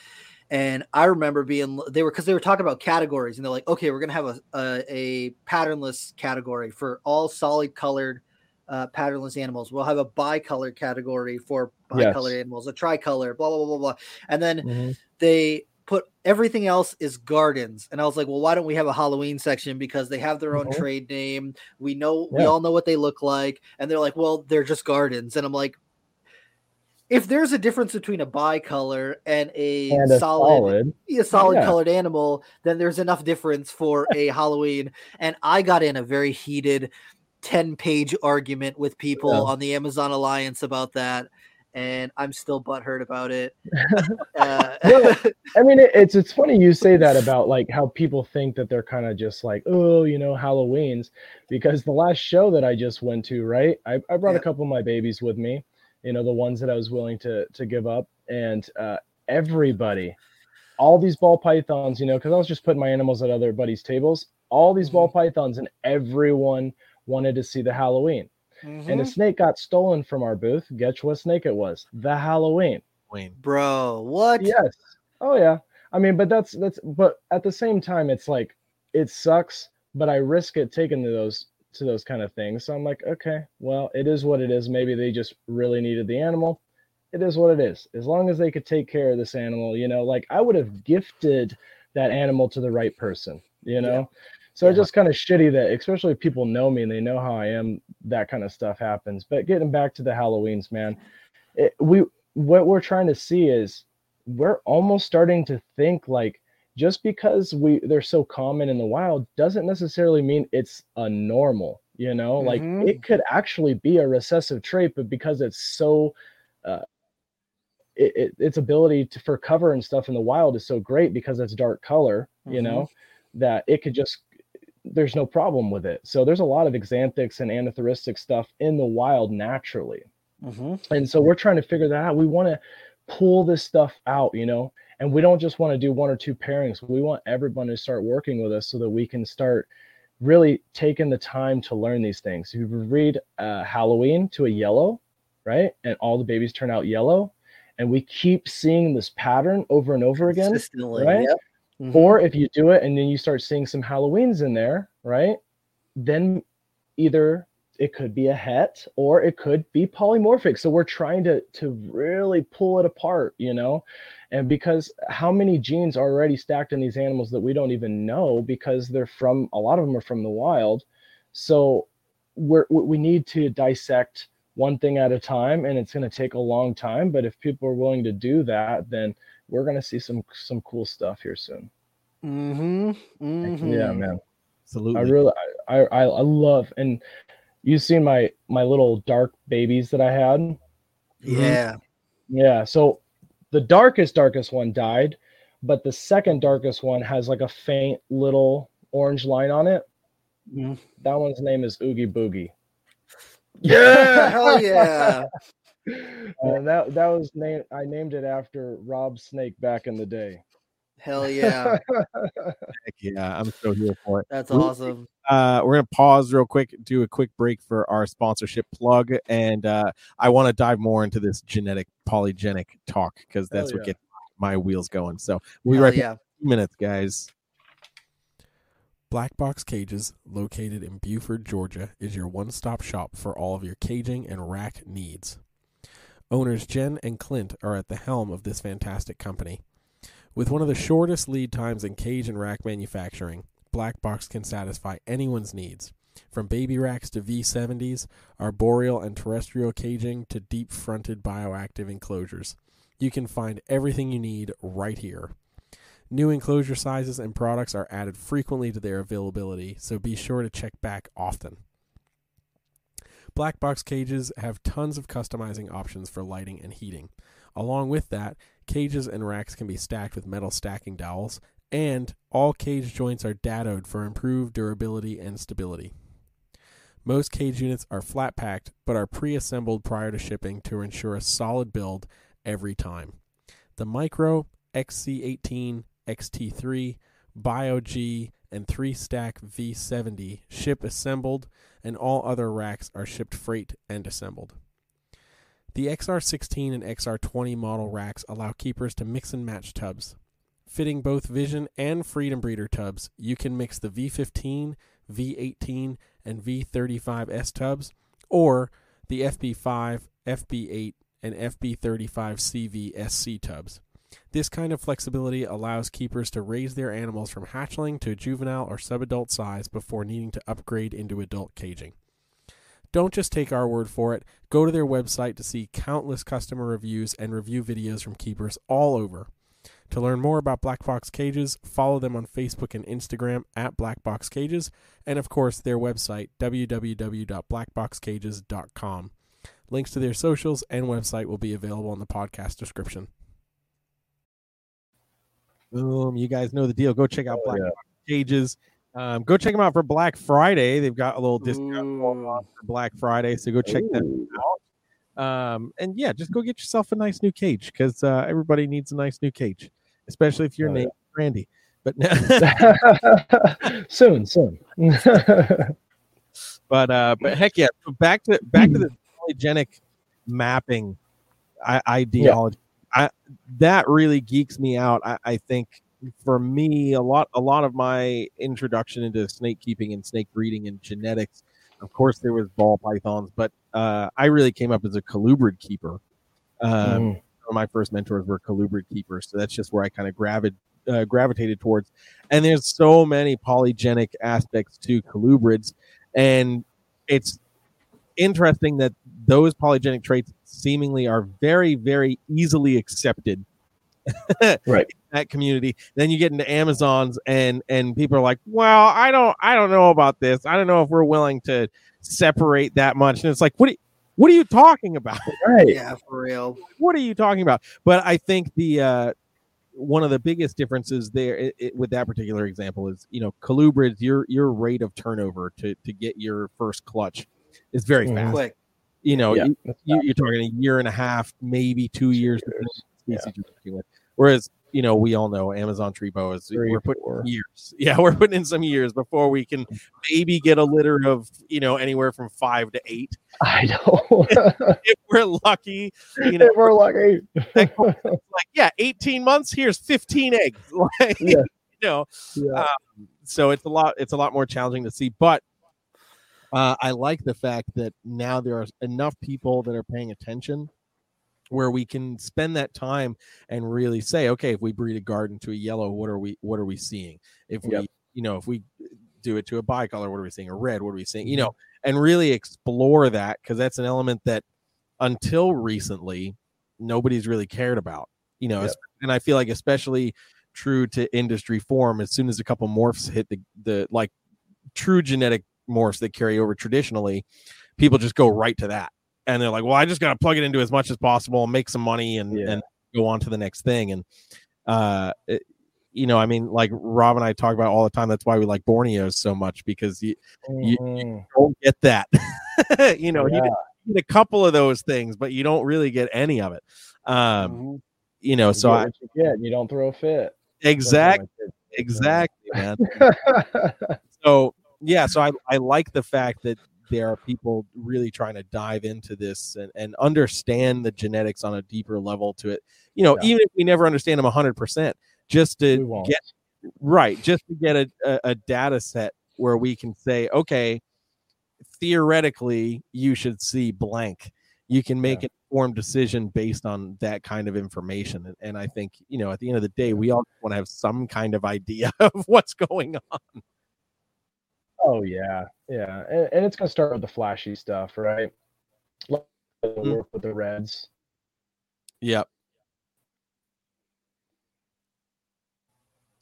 D: And I remember being they were because they were talking about categories and they're like, okay, we're gonna have a a, a patternless category for all solid colored uh, patternless animals. We'll have a bicolored category for
E: Yes.
D: bicolored animals, a tricolor, blah blah blah blah blah. And then
E: Mhm.
D: they put everything else is gardens. And i was like well why don't we have a halloween section because they have their own
E: Mhm.
D: trade name. We know we all know what they look like. And they're like well they're just gardens. And i'm like if there's a difference between a bicolor and a,
E: and a
D: solid,
E: solid,
D: a solid
E: Yeah.
D: colored animal then there's enough difference for a halloween. And i got in a very heated 10 page argument with people
E: Yeah.
D: on the amazon alliance about that and i'm still butthurt about it uh,
E: Well, I mean, it, it's it's funny you say that about like how people think that they're kind of just like, oh, you know, Halloween's, because the last show that I just went to, right? I, I brought
D: Yeah.
E: a couple of my babies with me, you know, the ones that I was willing to to give up, and uh, everybody, all these ball pythons, you know, because I was just putting my animals at other buddies' tables, all these ball pythons, and everyone wanted to see the Halloween. And a
D: Mhm.
E: snake got stolen from our booth. Guess what snake it was? The Halloween.
C: Wayne.
D: bro what
E: Yes. Oh yeah. I mean, but that's that's but at the same time it's like it sucks, but I risk it taking to those to those kind of things. So I'm like, okay, well, it is what it is. Maybe they just really needed the animal. It is what it is. As long as they could take care of this animal, you know, like I would have gifted that animal to the right person, you know. So it's just kind of shitty that especially if people know me and they know how I am, that kind of stuff happens. But getting back to the Halloweens, man, it, we what we're trying to see is we're almost starting to think like just because we they're so common in the wild doesn't necessarily mean it's a normal you know
D: Mhm.
E: like it could actually be a recessive trait but because it's so uh, it, it, its ability to for cover and stuff in the wild is so great because it's dark color you
D: Mhm.
E: know that it could just there's no problem with it so there's a lot of xanthics and anerythristic stuff in the wild naturally
D: Mhm.
E: and so we're trying to figure that out we want to pull this stuff out you know and we don't just want to do one or two pairings we want everyone to start working with us so that we can start really taking the time to learn these things if you read uh, halloween to a yellow right and all the babies turn out yellow and we keep seeing this pattern over and over again
D: Consistently.
E: right?
D: Yep. Mhm.
E: or if you do it and then you start seeing some Halloweens in there, right? Then either it could be a het or it could be polymorphic. So we're trying to to really pull it apart, you know? And because how many genes are already stacked in these animals that we don't even know because they're from a lot of them are from the wild. So we're we we need to dissect one thing at a time and it's going to take a long time, but if people are willing to do that, then we're going to see some some cool stuff here soon.
D: Mhm. Mhm.
E: Yeah, man.
F: Absolutely.
E: I really, I, I, I love, and you've seen my my little dark babies that I had.
D: Yeah.
E: Yeah. So the darkest, darkest one died, but the second darkest one has like a faint little orange line on it.
D: Mhm.
E: That one's name is Oogie Boogie.
D: Yeah. Hell yeah.
E: And that that was named. I named it after Rob Snake back in the day.
D: Hell yeah.
F: Heck yeah, I'm so here for it.
D: That's awesome.
F: Uh, we're gonna pause real quick, do a quick break for our sponsorship plug, and uh, I want to dive more into this genetic polygenic talk because that's
E: Hell
F: what
E: yeah.
F: gets my wheels going. So we'll be
D: Hell
F: right back
D: yeah.
F: in two minutes, guys.
C: Black Box Cages, located in Buford, Georgia, is your one stop shop for all of your caging and rack needs. Owners Jen and Clint are at the helm of this fantastic company. With one of the shortest lead times in cage and rack manufacturing, Black Box can satisfy anyone's needs. From baby racks to V70s, arboreal and terrestrial caging to deep fronted bioactive enclosures. You can find everything you need right here. New enclosure sizes and products are added frequently to their availability, so be sure to check back often. Black box cages have tons of customizing options for lighting and heating. Along with that, cages and racks can be stacked with metal stacking dowels, and all cage joints are dadoed for improved durability and stability. Most cage units are flat packed, but are pre assembled prior to shipping to ensure a solid build every time. The Micro, XC18, XT3, BioG, and 3 stack V70 ship assembled, and all other racks are shipped freight and assembled. The XR16 and XR20 model racks allow keepers to mix and match tubs. Fitting both Vision and Freedom Breeder tubs, you can mix the V15, V18, and V35S tubs, or the FB5, FB8, and FB35CV SC tubs. This kind of flexibility allows keepers to raise their animals from hatchling to juvenile or subadult size before needing to upgrade into adult caging. Don't just take our word for it. Go to their website to see countless customer reviews and review videos from keepers all over. To learn more about Black Box Cages, follow them on Facebook and Instagram at Black Box Cages, and of course their website www.blackboxcages.com. Links to their socials and website will be available in the podcast description.
F: Boom! You guys know the deal. Go check out
E: Oh,
F: Black
E: yeah.
F: Cages. Um, go check them out for Black Friday. They've got a little discount
D: Ooh.
F: for Black Friday, so go check them out. Um, and yeah, just go get yourself a nice new cage because uh, everybody needs a nice new cage, especially if your
E: Oh,
F: name is Randy. But now,
E: soon, soon.
F: but uh, but heck yeah, so back to back to the polygenic mapping ideology. I that really geeks me out. I, I think for me, a lot a lot of my introduction into snake keeping and snake breeding and genetics. Of course, there was ball pythons, but uh, I really came up as a colubrid keeper. Um,
E: Mm.
F: my first mentors were colubrid keepers, so that's just where I kind of gravid, uh, gravitated towards. And there's so many polygenic aspects to colubrids, and it's interesting that those polygenic traits seemingly are very, very easily accepted
E: Right.
C: that community. Then you get into Amazons and and people are like, well, I don't I don't know about this. I don't know if we're willing to separate that much. And it's like, what? Are, what are you talking about?
E: Right.
D: Yeah, for real.
C: what are you talking about? But I think the uh, one of the biggest differences there i i with that particular example is you know colubrids your your rate of turnover to to get your first clutch is very
E: Mhm.
C: fast.
D: Quick.
C: You know,
E: Yeah,
C: you,
E: that's
C: you,
E: not
C: you're talking a year and a half, maybe two years,
E: years.
C: on the species you're working with. Whereas you know we all know Amazon tree is
E: Three,
C: we're putting
E: four.
C: years. Yeah, we're putting in some years before we can maybe get a litter of you know anywhere from five to eight
E: I know.
C: if we're lucky. You know,
E: If we're lucky.
C: like yeah 18 months here's 15 eggs like
E: Yeah.
C: you know
E: yeah.
C: so it's a lot it's a lot more challenging to see but uh, i like the fact that now there are enough people that are paying attention where we can spend that time and really say okay if we breed a garden to a yellow what are we what are we seeing if we
E: Yep.
C: you know if we do it to a bicolor what are we seeing a red what are we seeing you know and really explore that because that's an element that until recently nobody's really cared about you know
E: Yep.
C: and i feel like especially true to industry form as soon as a couple morphs hit the the like true genetic morphs that carry over traditionally people just go right to that and they're like well i just got to plug it into as much as possible and make some money and
E: Yeah.
C: and go on to the next thing and uh it- you know i mean like rob and i talk about all the time that's why we like borneos so much because you you-
E: Mhm.
C: don't get that you know you
E: Yeah.
C: get, you get a couple of those things but you don't really get any of it um
E: Mhm.
C: you know
E: You
C: so I,
E: you get. You don't throw a fit.
C: exactly exactly man so yeah so I, I like the fact that there are people really trying to dive into this and, and understand the genetics on a deeper level to it. You know
E: Yeah.
C: even if we never understand them 100% just to get right just to get a, a, a data set where we can say okay theoretically you should see blank. You can make an informed decision based on that kind of information and, and i think you know at the end of the day we all want to have some kind of idea of what's going on
E: Oh yeah, yeah, and, and it's gonna start with the flashy stuff, right? Like the
C: Mhm.
E: Work with the reds.
C: yep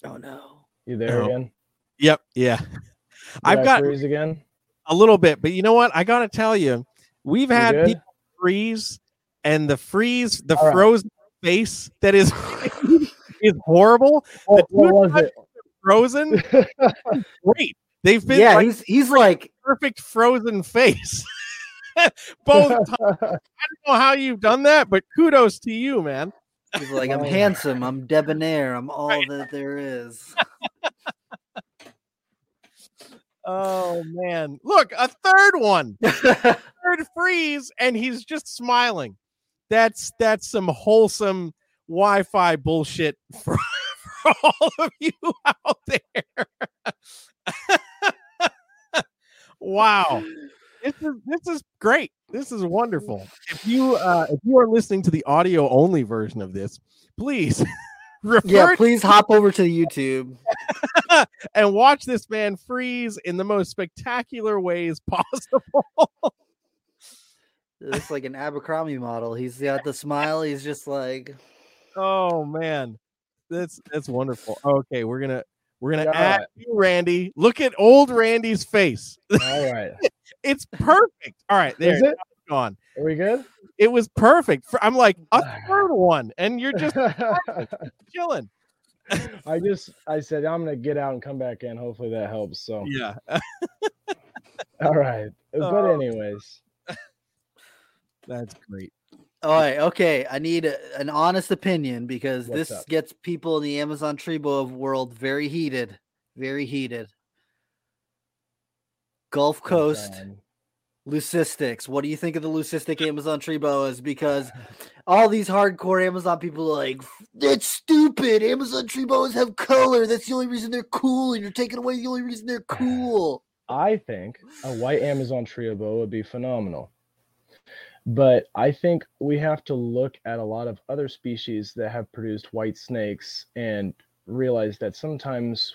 D: Oh no.
E: You there
C: Oh.
E: again?
C: yep yeah
E: Did
C: i've
E: I
C: got
E: freeze again.
C: a little bit but you know what i gotta tell you we've
E: You
C: had
E: good?
C: people freeze and the freeze the
E: All right.
C: frozen face that is is horrible
E: What, what
C: dude
E: was
C: got
E: it?
C: frozen great they've been
D: Yeah,
C: like
D: he's he's like
C: perfect frozen face both times. i don't know how you've done that but kudos to you man
D: he's like I'm
E: Oh.
D: handsome, I'm debonair, I'm all that there is.
C: oh man look a third one third freeze and he's just smiling that's that's some wholesome wi-fi bullshit for, for all of you out there wow this is this is great this is wonderful if you uh if you are listening to the audio only version of this please
D: yeah, please hop over to YouTube.
C: and watch this man freeze in the most spectacular ways possible
D: It's like an Abercrombie model. He's got the smile. He's just like
C: Oh man, that's that's wonderful. Okay, we're gonna we're gonna add
E: alright.
C: you, Randy. Look at old Randy's face.
E: All right.
C: It's perfect. All right, there
E: Is it?
C: gone.
E: Are we good?
C: It was perfect. I'm like a third one, and you're just chilling.
E: I just I said I'm gonna get out and come back in. Hopefully that helps. So
C: Yeah.
E: all right. But
C: Oh.
E: anyways,
C: That's great.
D: All right, okay. I need a- an honest opinion because
E: What's
D: this
E: up?
D: gets people in the Amazon Tree Boa world very heated, very heated. Gulf Coast
E: um,
D: leucistics. What do you think of the leucistic Amazon tree boas? Because all these hardcore Amazon people are like, that's stupid. Amazon tree boas have color. That's the only reason they're cool, and you're taking away the only reason they're cool.
E: I think a white Amazon tree boa would be phenomenal. But I think we have to look at a lot of other species that have produced white snakes and realize that sometimes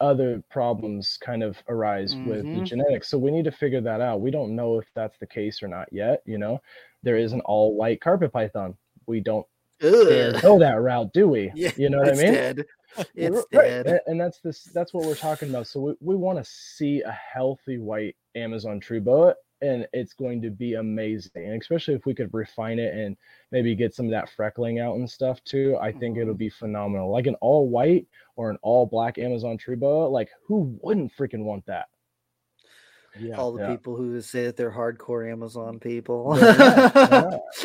E: other problems kind of arise with the
D: Mhm.
E: genetics. So we need to figure that out. We don't know if that's the case or not yet. You know, there is an all white carpet python. We don't go that route, do we?
D: Yeah,
E: you know what I mean?
D: Dead. It's
E: Right,
D: dead.
E: And that's this that's what we're talking about. So we, we want to see a healthy white Amazon tree boa and it's going to be amazing. And especially if we could refine it and maybe get some of that freckling out and stuff too. I think it'll
D: Mm-hmm.
E: be phenomenal. Like an all white or an all black Amazon tree boa, like who wouldn't freaking want that?
C: Yeah.
D: All the
E: yeah.
D: people who say that they're hardcore Amazon people.
E: Yeah.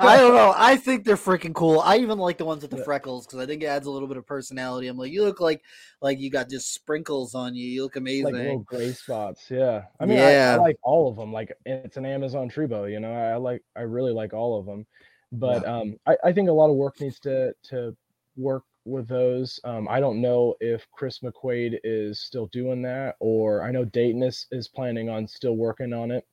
D: I don't know. I think they're freaking cool. I even like the ones with the freckles because I think it adds a little bit of personality. I'm like, you look like like you got just sprinkles on you. You look amazing.
E: like little gray spots. Yeah. I mean, I,
D: Yeah.
E: I like all of them. Like it's an Amazon tree boa, you know, I like, I really like all of them. But um, I, I think a lot of work needs to, to work with those. Um, I don't know if Chris McQuaid is still doing that, or I know Dayton is, is planning on still working on it.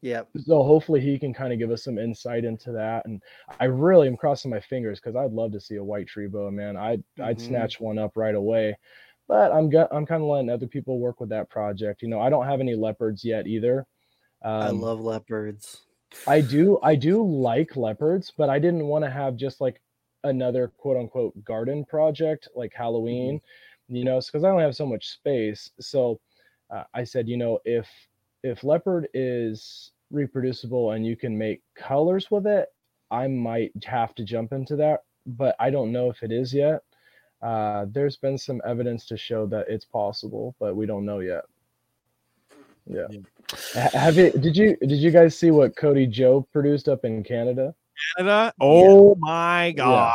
D: Yep.
E: So hopefully he can kind of give us some insight into that. And I really am crossing my fingers because I'd love to see a white tree boa, man. I'd I'd
D: Mhm.
E: snatch one up right away. But I'm go- I'm kind of letting other people work with that project. You know, I don't have any leopards yet either. Um,
D: I love leopards.
E: I do I do like leopards, but I didn't want to have just like another quote unquote garden project like Halloween, you know, because I only have so much space. So uh, I said, you know, if if leopard is reproducible and you can make colors with it, I might have to jump into that, but I don't know if it is yet. Uh, there's been some evidence to show that it's possible, but we don't know yet. Yeah.
C: Yeah.
E: Have you? Did you? Did you guys see what Cody Joe produced up in Canada?
C: Canada. Oh my god.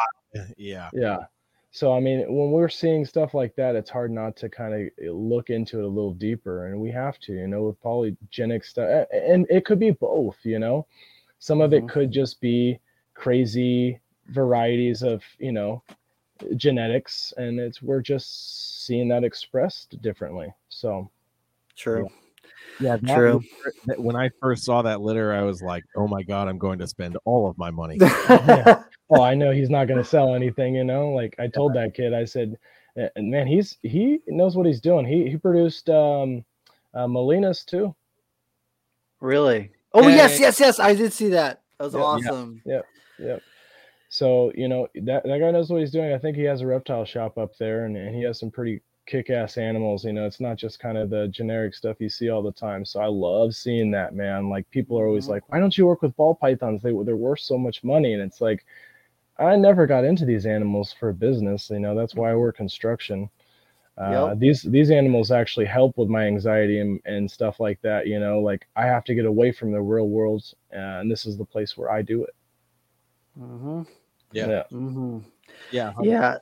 C: Yeah.
E: Yeah. So I mean, when we're seeing stuff like that, it's hard not to kind of eh, look into it a little deeper, and we have to, you know, with polygenic stuff, eh, eh, and it could be both, you know. Some of it
D: Mhm.
E: could just be crazy varieties of, you know, genetics, and it's we're just seeing that expressed differently. So
D: True.
C: Yeah. That
D: True.
C: litter- when I first saw that litter, I was like, "Oh my god, I'm going to spend all of my money."
E: oh i know he's not going to sell anything you know like i told that kid i said "Uh, and man he's he knows what he's doing he he produced um uh, melinus too
D: really? Oh yes,
C: Hey.
D: yes, yes. I did see that. That was
E: awesome. Yeah.
D: Yeah.
E: yep so you know that, that guy knows what he's doing i think he has a reptile shop up there and, and he has some pretty kick-ass animals you know it's not just kind of the generic stuff you see all the time so i love seeing that man like people are always
D: Mhm.
E: like why don't you work with ball pythons they, they're worth so much money and it's like i never got into these animals for business you know that's why i work construction uh,
D: Yep.
E: these these animals actually help with my anxiety and, and stuff like that you know like i have to get away from the real world uh, and this is the place where i do it
D: Mm-hmm.
C: Yeah.
E: yeah
D: Mm-hmm.
C: Yeah.
D: Yeah.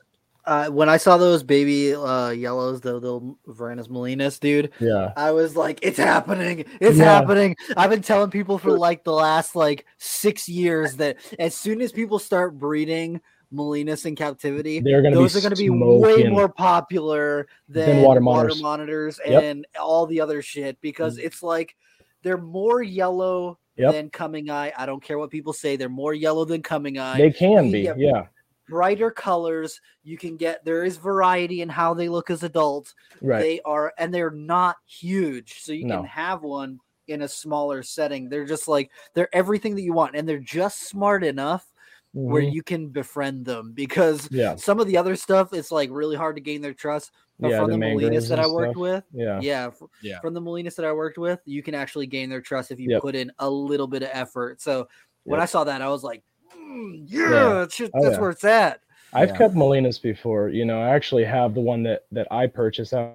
D: Uh, when I saw those baby uh, yellows, the little Varanus melinus, dude,
E: yeah
D: I was like, "It's happening! It's
E: Yeah.
D: happening!" I've been telling people for like the last like six years that as soon as people start breeding melinus in captivity,
E: they're to
D: those are going to be way more popular than,
E: Than water
D: water
E: monitors.
D: monitors
E: Yep.
D: and all the other shit because it's like they're more yellow
E: Yep.
D: than cumingi. I don't care what people say; they're more yellow than cumingi
E: They can
D: you
E: be, yeah,
D: brighter colors. You can get there is variety in how they look as adults.
E: right.
D: They are and they're not huge, so you
E: No.
D: can have one in a smaller setting. They're just like they're everything that you want, and they're just smart enough where
E: Mhm.
D: you can befriend them because
E: yeah,
D: some of the other stuff it's like really hard to gain their trust. But
E: yeah,
D: from
E: the
D: the,
E: melinus
D: that I worked
E: stuff.
D: with,
E: yeah,
D: yeah, f-
C: Yeah.
D: from the melinus that I worked with, you can actually gain their trust if you
E: Yep.
D: put in a little bit of effort. So when
E: Yep.
D: I saw that, I was like, "Mm, yeah,
E: Yeah.
D: it's just-
E: Oh,
D: that's
E: yeah.
D: where it's at.
E: I've
C: Yeah.
E: kept melinus before. You know, I actually have the one that that I purchased. I,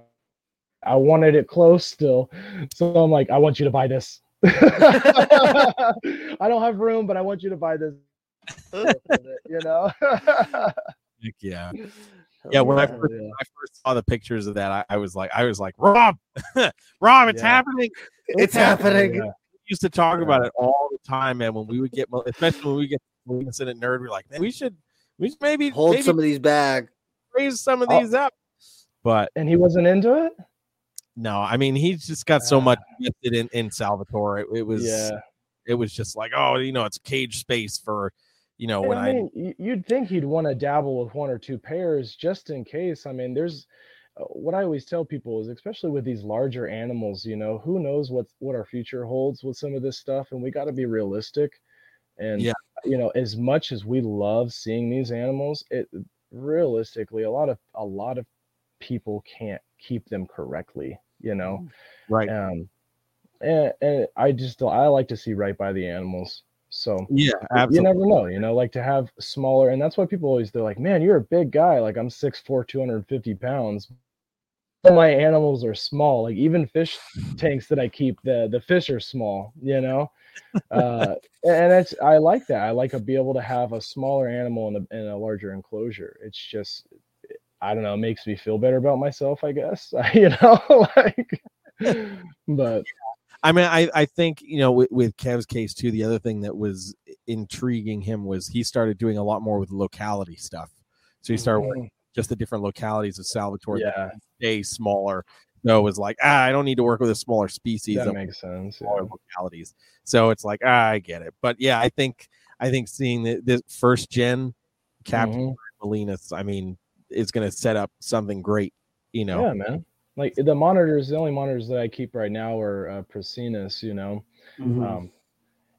E: I wanted it close still, so I'm like, I want you to buy this. I don't have room, but I want you to buy this. you know.
C: Heck yeah. Yeah, when I first,
E: Yeah.
C: when I first saw the pictures of that, I, I was like, I was like, Rob, Rob, it's
E: Yeah.
C: happening.
D: It's happening.
E: Yeah.
C: We used to talk
E: Yeah.
C: about it all the time, man. When we would get, especially when we get incident nerd, we're like, man, we should, we should maybe
D: Hold
C: maybe
D: some of these back.
C: raise some of
E: Oh.
C: these up. But
E: And he wasn't into it.
C: no, I mean, he's just got so
E: Ah.
C: much gifted in in salvator. It, it was,
E: Yeah.
C: it was just like, oh, you know, it's cage space for, you know, when
E: I
C: I,
E: mean, y- you'd think he'd want to dabble with one or two pairs just in case. I mean, there's uh, what I always tell people is, especially with these larger animals, you know, who knows what what our future holds with some of this stuff, and we got to be realistic. And
C: Yeah.
E: you know, as much as we love seeing these animals, it realistically a lot of a lot of people can't keep them correctly, you know.
C: Right.
E: Um and, and I just I like to see right by the animals. So
C: Yeah,
E: you never know, you know, like to have smaller, and that's why people always they're like, man, you're a big guy. Like I'm 6'4, 250 pounds. All my animals are small. Like even fish tanks that I keep, the the fish are small, you know. Uh, and it's I like that. I like to be able to have a smaller animal in a in a larger enclosure. It's just I don't know, it makes me feel better about myself, I guess. you know, like but
C: I mean, I, I think you know with, with Kev's case too. The other thing that was intriguing him was he started doing a lot more with locality stuff. So he started working just the different localities of salvator that
E: yeah,
C: stay smaller. So it was like, ah, I don't need to work with a smaller species.
E: that makes sense. yeah.
C: smaller localities. So it's like, ah, I get it. But yeah, I think I think seeing the, this first gen Captain
E: Mhm.
C: melinus, I mean, is going to set up something great. You know,
E: Yeah, man. Like the monitors, the only monitors that I keep right now are uh, Prasinus, you know.
D: Mhm.
E: Um,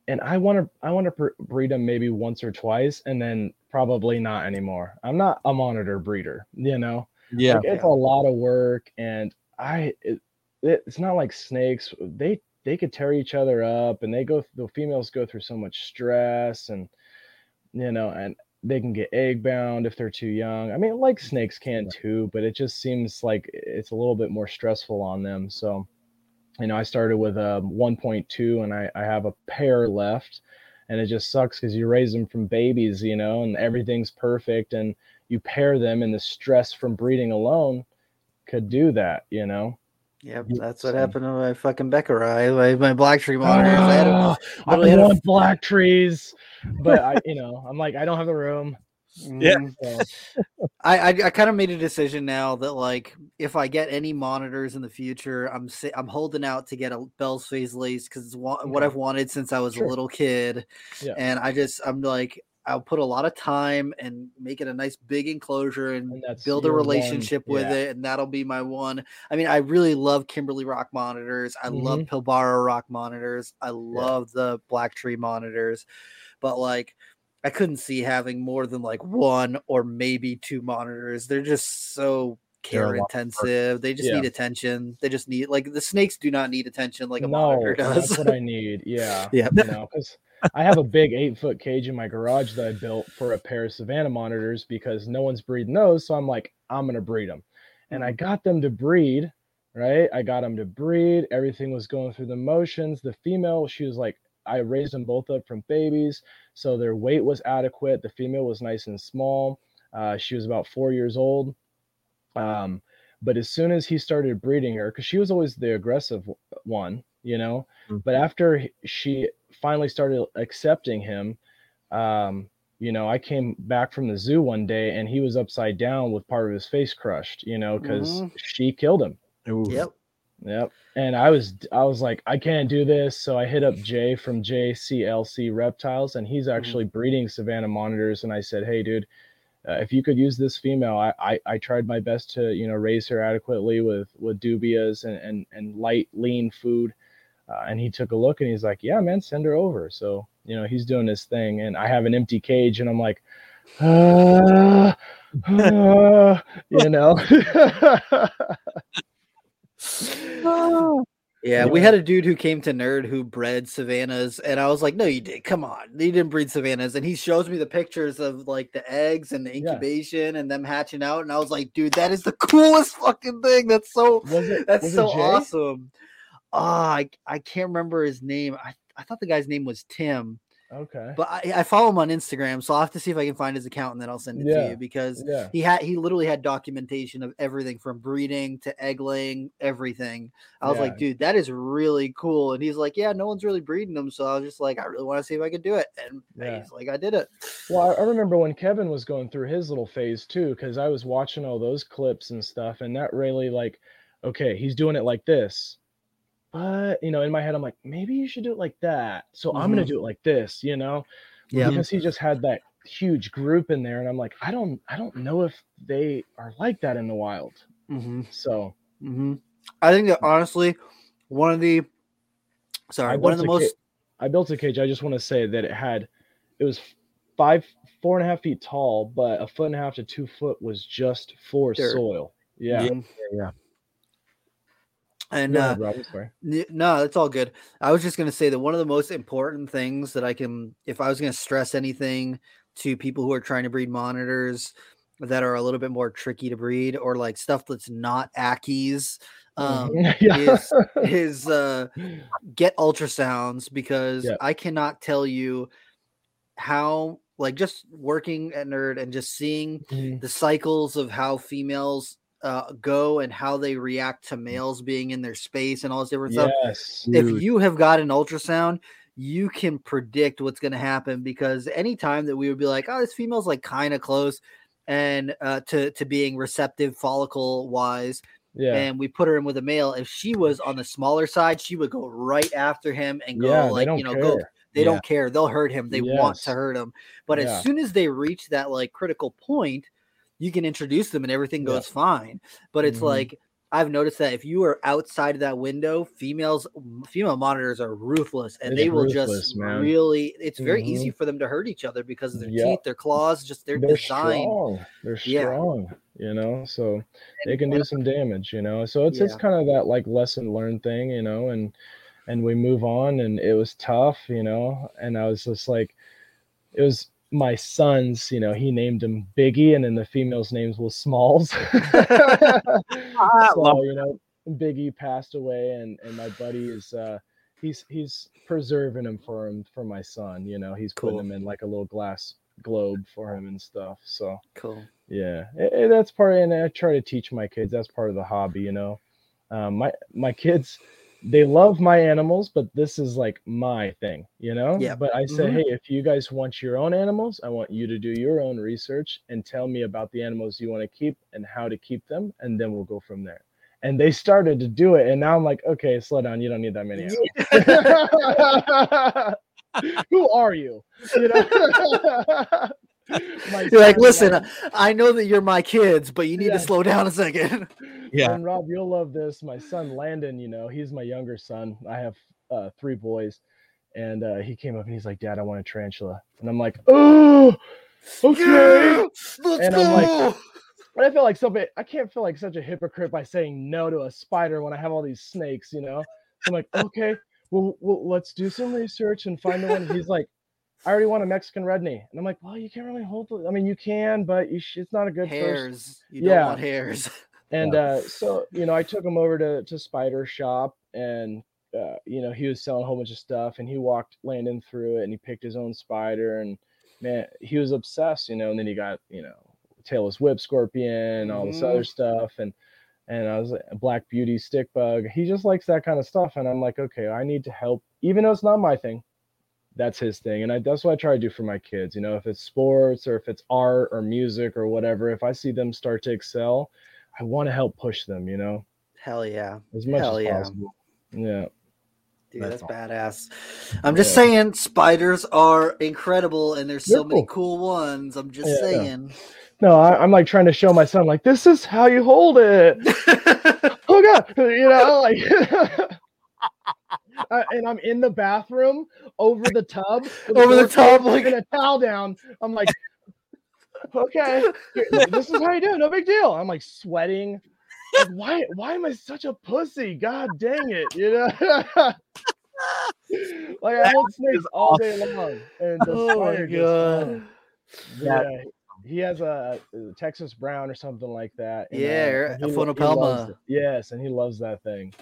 E: and I want to, I want to breed them maybe once or twice, and then probably not anymore. I'm not a monitor breeder, you know.
C: yeah,
E: Like, it's a lot of work, and I, it, it, it's not like snakes. They they could tear each other up, and they go. The females go through so much stress, and you know, and they can get egg bound if they're too young. I mean, like snakes can too, but it just seems like it's a little bit more stressful on them. So, you know, I started with um, a 1.2, and I I have a pair left, and it just sucks because you raise them from babies, you know, and everything's perfect, and you pair them, and the stress from breeding alone could do that, you know.
D: Yep, that's what happened to my fucking beccarii, my, my black tree monitors. I had a,
E: Ah, I
D: a-
E: want black trees, but I, you know, I'm like, I don't have the room.
C: Yeah.
D: Mhm.
E: So,
D: I I, I kind of made a decision now that like if I get any monitors in the future, I'm I'm holding out to get a Bell's phase lace because it's wa- what I've wanted since I was
E: Sure.
D: a little kid,
E: Yeah.
D: and I just I'm like I'll put a lot of time and make it a nice big enclosure and,
E: And
D: build a
E: your one-
D: relationship with
E: yeah.
D: it, and that'll be my one. I mean, I really love Kimberley Rock monitors. I love
E: Mm-hmm.
D: Pilbara Rock monitors. I love the Black Tree monitors, but like. I couldn't see having more than like one or maybe two monitors. They're just so care
C: lot of work.
D: intensive. They just
E: Yeah.
D: need attention. They just need like the snakes do not need attention like a
E: no,
D: monitor does.
E: that's what I need. Yeah.
D: Yeah.
E: You know, because I have a big eight foot cage in my garage that I built for a pair of Savannah monitors because no one's breeding those. So I'm like, I'm to breed them. And I mm-hmm. got them to breed, right? I got them to breed. Everything was going through the motions. The female, she was like, I raised them both up from babies. So their weight was adequate. The female was nice and small. Uh, she was about four years old. Um, but as soon as he started breeding her, because she was always the aggressive one, you know,
C: Mhm.
E: but after she finally started accepting him, um, you know, I came back from the zoo one day and he was upside down with part of his face crushed, you know, because
D: Mhm.
E: she killed him.
C: Oof.
D: yep.
E: Yep. And I was I was like, I can't do this. So I hit up Jay from JCLC Reptiles, and he's actually breeding Savannah monitors. And I said, Hey, dude, uh, if you could use this female, I, I I tried my best to you know raise her adequately with with dubias and and, and light lean food. Uh, and he took a look and he's like, Yeah, man, send her over. So you know he's doing his thing, and I have an empty cage, and I'm like. "Ah, ah," you know
D: Yeah, we had a dude who came to Nerd who bred savannas, and I was like, "No, you did. Come on, you didn't breed savannas." And he shows me the pictures of like the eggs and the
E: Yeah.
D: incubation and them hatching out, and I was like, "Dude, that is the coolest fucking thing. That's so
E: it
D: that's so awesome." Ah, I I can't remember his name. I I thought the guy's name was Tim,
E: okay
D: but I, I follow him on Instagram, so I'll have to see if I can find his account and then I'll send it to you because
E: yeah
D: he had he literally had documentation of everything from breeding to egg laying, everything. I was like, dude, that is really cool. And he's like, yeah, no one's really breeding them. So I was just like, I really want to see if I could do it. And
E: Yeah.
D: he's like, I did it.
E: Well, I, I remember when Kevin was going through his little phase too, because I was watching all those clips and stuff, and that really like, okay, he's doing it like this, but you know, in my head, I'm like, maybe you should do it like that. So I'm gonna
D: Mhm.
E: do it like this, you know,
D: Yeah.
E: because he just had that huge group in there, and I'm like, I don't, I don't know if they are like that in the wild.
D: Mm-hmm.
E: So
D: Mm-hmm. I think that honestly, one of the sorry,
E: I
D: one of the
E: built a
D: most
E: ca- I built a cage. I just want to say that it had it was five four and a half feet tall, but a foot and a half to two foot was just for
D: Dirt.
E: soil. Yeah.
C: Yeah. Yeah.
D: And
E: Go
D: uh,
E: ahead, Rob, I'm sorry.
D: N- No, it's all good. I was just going to say that one of the most important things that I can, if I was going to stress anything to people who are trying to breed monitors that are a little bit more tricky to breed or like stuff that's not Ackies, um,
E: yeah.
D: is is uh, get ultrasounds because
E: Yeah.
D: I cannot tell you how like just working at NERD and just seeing
E: Mhm.
D: the cycles of how females uh, go and how they react to males being in their space and all this different stuff.
E: yes.
D: If you have got an ultrasound, you can predict what's going to happen because anytime that we would be like, oh, this female's like kind of close and uh, to to being receptive follicle wise,
E: Yeah.
D: and we put her in with a male, if she was on the smaller side, she would go right after him and go
E: yeah.
D: like you know
E: care.
D: go they
C: Yeah.
D: don't care. They'll hurt him. They want to hurt him. But
E: Yeah.
D: as soon as they reach that like critical point, you can introduce them and everything
E: Yeah.
D: goes fine. But it's
E: Mhm.
D: like I've noticed that if you are outside of that window, females female monitors are ruthless and
E: It's
D: they will just
E: man.
D: really it's very
E: Mhm.
D: easy for them to hurt each other because of their
E: Yeah.
D: teeth, their claws, just their
E: They're
D: design.
E: strong. They're
D: Yeah.
E: strong. You know, so they can do some damage. You know, so it's it's kind of that like lesson learned thing. You know, and and we move on, and it was tough. You know, and I was just like, it was my son's. You know, he named him Biggie, and then the female's names was Smalls. so you know, Biggie passed away, and and my buddy is. uh He's he's preserving him for him for my son. You know, he's putting
D: Cool.
E: him in like a little glass globe for him and stuff. So
D: Cool.
E: yeah, eh, eh, that's part, and I try to teach my kids. That's part of the hobby, you know. Um, my my kids, they love my animals, but this is like my thing, you know.
D: Yeah.
E: But I say,
D: Mhm.
E: hey, if you guys want your own animals, I want you to do your own research and tell me about the animals you want to keep and how to keep them, and then we'll go from there. And they started to do it, and now I'm like, okay, slow down. You don't need that many animals. Who are you? You know.
D: you're like, listen, I know that you're my kids, but you need
E: Yeah.
D: to slow down a second.
C: Yeah.
E: And Rob, you'll love this. My son Landon, you know, he's my younger son. I have uh, three boys, and uh, he came up and he's like, "Dad, I want a tarantula," and I'm like, "Oh, okay."
D: Let's
E: And I'm like. But I feel like somebody, I can't feel like such a hypocrite by saying no to a spider when I have all these snakes, you know. So I'm like, okay, well, well, let's do some research and find the one. He's like, I already want a Mexican red knee, and I'm like, well, you can't really hold. The, I mean, you can, but you sh- it's not a good first
D: hairs. You
E: Yeah.
D: don't want hairs.
E: And uh, so, you know, I took him over to, to Spider Shop and, uh, you know, he was selling a whole bunch of stuff and he walked Landon through it and he picked his own spider. And man, he was obsessed, you know, and then he got, you know, tailless whip scorpion, and all this other stuff. And, and I was like, Black Beauty stick bug. He just likes that kind of stuff. And I'm like, okay, I need to help, even though it's not my thing. That's his thing. And I, that's what I try to do for my kids. You know, if it's sports or if it's art or music or whatever, if I see them start to excel, I want to help push them, you know,
D: Hell yeah.
E: as much
D: Hell
E: as
D: yeah.
E: possible. Yeah.
D: Dude,
C: That's
D: that's, badass. I'm just
E: Yeah.
D: saying, spiders are incredible, and there's so many
E: cool.
D: ones. I'm just
E: Yeah.
D: saying.
E: No, I, I'm like trying to show my son, like, this is how you hold it. oh God, you know, like, and I'm in the bathroom over the tub,
D: Over the tub, like-
E: a towel down. I'm like, okay, this is how you do it. No big deal. I'm like sweating. Like, why? Why am I such a pussy? God dang it! You know. like I hold snakes all day long, and the
D: oh my
E: spider just, uh,
D: god.
E: yeah, he has a, a Texas Brown or something like that. and, uh,
D: Yeah, or
E: and
D: a
E: he lo- he
D: Phonopelma.
E: Yes, and he loves that thing.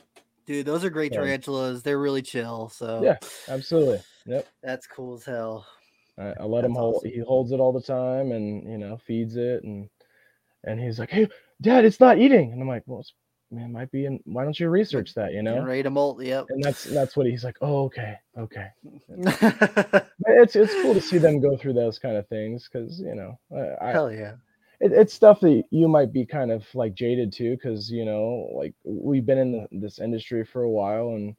D: Dude, those are great tarantulas. They're really chill. So
E: Yeah. Absolutely. Yep.
D: that's cool as hell.
E: I, I let him hold.
D: awesome.
E: He holds it all the time, and you know feeds it, and and he's like, "Hey, Dad, it's not eating," and I'm like, "Well, it's, man, it might be in. Why don't you research that? You know?"
D: Ready to molt. Yep.
E: And that's that's what he's like. Oh, okay, okay. It's it's cool to see them go through those kind of things because you know I,
D: hell yeah.
E: it, it's stuff that you might be kind of like jaded to because you know like we've been in the, this industry for a while and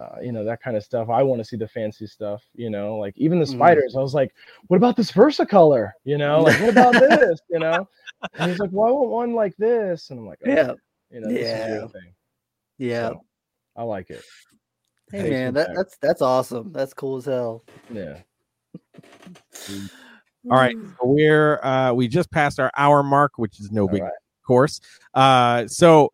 E: uh, you know that kind of stuff i want to see the fancy stuff you know like even the
D: Mhm.
E: spiders i was like what about this versicolor you know like what about this you know and he's like well i want one like this and i'm like okay,
D: Yeah.
E: you know this is
D: Yeah.
E: thing
D: Yeah.
E: So, i like it
D: Hey man, that,
E: that.
D: that's that's awesome. That's cool as hell.
E: yeah
C: All right, so we're uh, we just passed our hour mark, which is no
E: All
C: big
E: right.
C: course. Uh, so,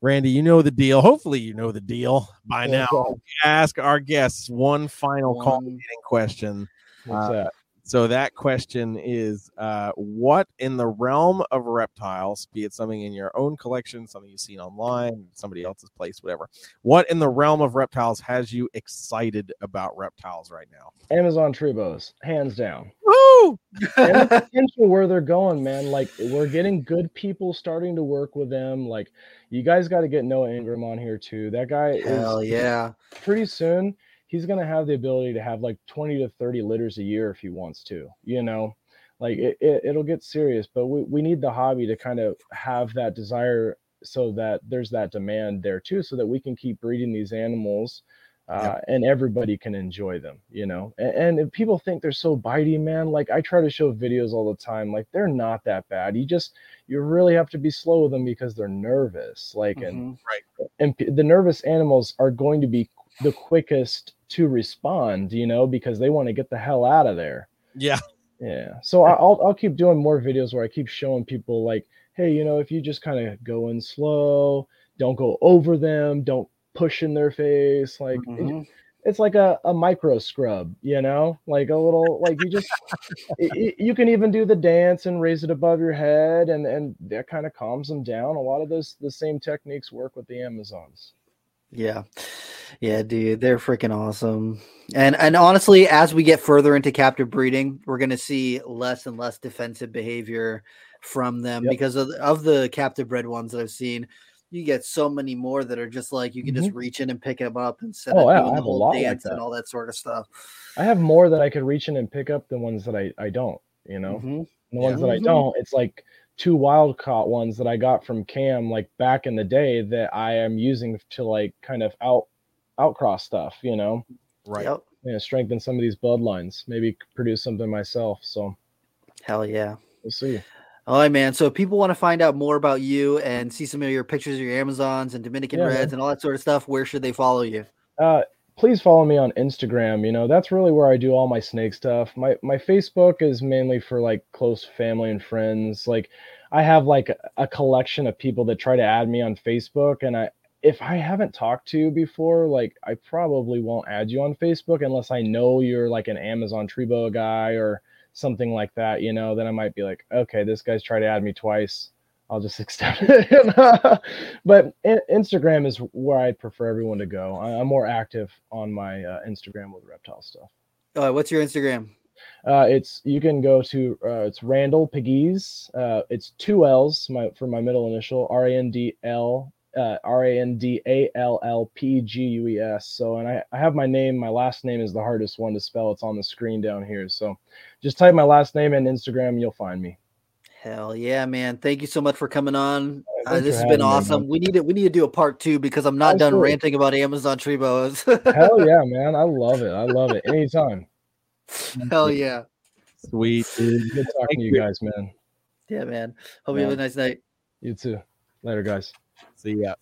C: Randy, you know the deal. Hopefully, you know the deal by now. ask our guests one final
D: One-
C: culminating question.
E: What's
C: Uh,
E: that?
C: So that question is, uh, what in the realm of reptiles, be it something in your own collection, something you've seen online, somebody else's place, whatever, what in the realm of reptiles has you excited about reptiles right now?
E: Amazon Tree Boas, hands down.
C: Woo!
E: and the potential where they're going, man. Like we're getting good people starting to work with them. Like you guys got to get Noah Ingram on here too. That guy
D: Hell
E: is
D: yeah.
E: pretty soon he's gonna have the ability to have like 20 to 30 litters a year if he wants to, you know. Like it, it it'll get serious, but we, we need the hobby to kind of have that desire so that there's that demand there too, so that we can keep breeding these animals uh, and everybody can enjoy them, you know. And, and if people think they're so bitey, man, like I try to show videos all the time, like they're not that bad. You just you really have to be slow with them because they're nervous, like and
D: Mhm.
E: and p- the nervous animals are going to be the quickest to respond, you know, because they want to get the hell out of there.
C: Yeah.
E: Yeah. So I- I'll I'll keep doing more videos where I keep showing people like, hey, you know, if you just kind of go in slow, don't go over them, don't push in their face, like it-
D: Mhm.
E: it's like a, a micro scrub, you know, like a little like you just y- you can even do the dance and raise it above your head and and that kind of calms them down. A lot of those the same techniques work with the Amazons.
D: Yeah. Yeah, dude, they're freaking awesome. And and honestly, as we get further into captive breeding, we're going to see less and less defensive behavior from them
E: Yep.
D: because of, of the captive bred ones that I've seen. You get so many more that are just like you can just reach in and pick them up and
E: Mm-hmm. Oh, yeah, I
D: the
E: have a lot like
D: dance and
E: that.
D: all that sort of stuff.
E: I have more that I could reach in and pick up than ones that I, I don't, you know.
D: Mhm.
E: The ones that I
D: Mhm.
E: don't, it's like two wild caught ones that I got from Cam like back in the day that I am using to like kind of out outcross stuff, you know.
C: Right.
D: Yep.
E: You know, strengthen some of these bloodlines, maybe produce something myself. So
D: Hell yeah.
E: we'll see.
D: All right, man. So if people want to find out more about you and see some of your pictures of your Amazons and Dominican
E: Yeah,
D: Reds
E: man.
D: and all that sort of stuff, where should they follow you?
E: Uh please follow me on Instagram. You know, that's really where I do all my snake stuff. My my Facebook is mainly for like close family and friends. Like I have like a, collection of people that try to add me on Facebook and I if I haven't talked to you before, like I probably won't add you on Facebook unless I know you're like an Amazon Tree Boa guy or something like that, you know, then I might be like, okay, this guy's tried to add me twice. I'll just accept it. but Instagram is where I'd prefer everyone to go. I- I'm more active on my uh, Instagram with reptile stuff.
D: Right, what's your Instagram?
E: Uh, it's you can go to uh, it's Randall Piggies. Uh, it's two L's my for my middle initial R A N D L uh, R A N D A L L P G U E S. So and I, I have my name. My last name is the hardest one to spell. It's on the screen down here. So just type my last name in Instagram. You'll find me.
D: Hell yeah, man! Thank you so much for coming on. Uh, this has been
E: having me,
D: awesome. we need to we need to do a part two because I'm not done ranting about Amazon Tree Boas.
E: Hell yeah, man! I love it. I love it. Anytime.
D: Hell yeah,
C: Sweet. dude.
E: Good talking
C: Thank
E: to you
C: you.
E: guys, man.
D: yeah, man. Hope you have a nice night.
E: You too. Later, guys.
C: See ya.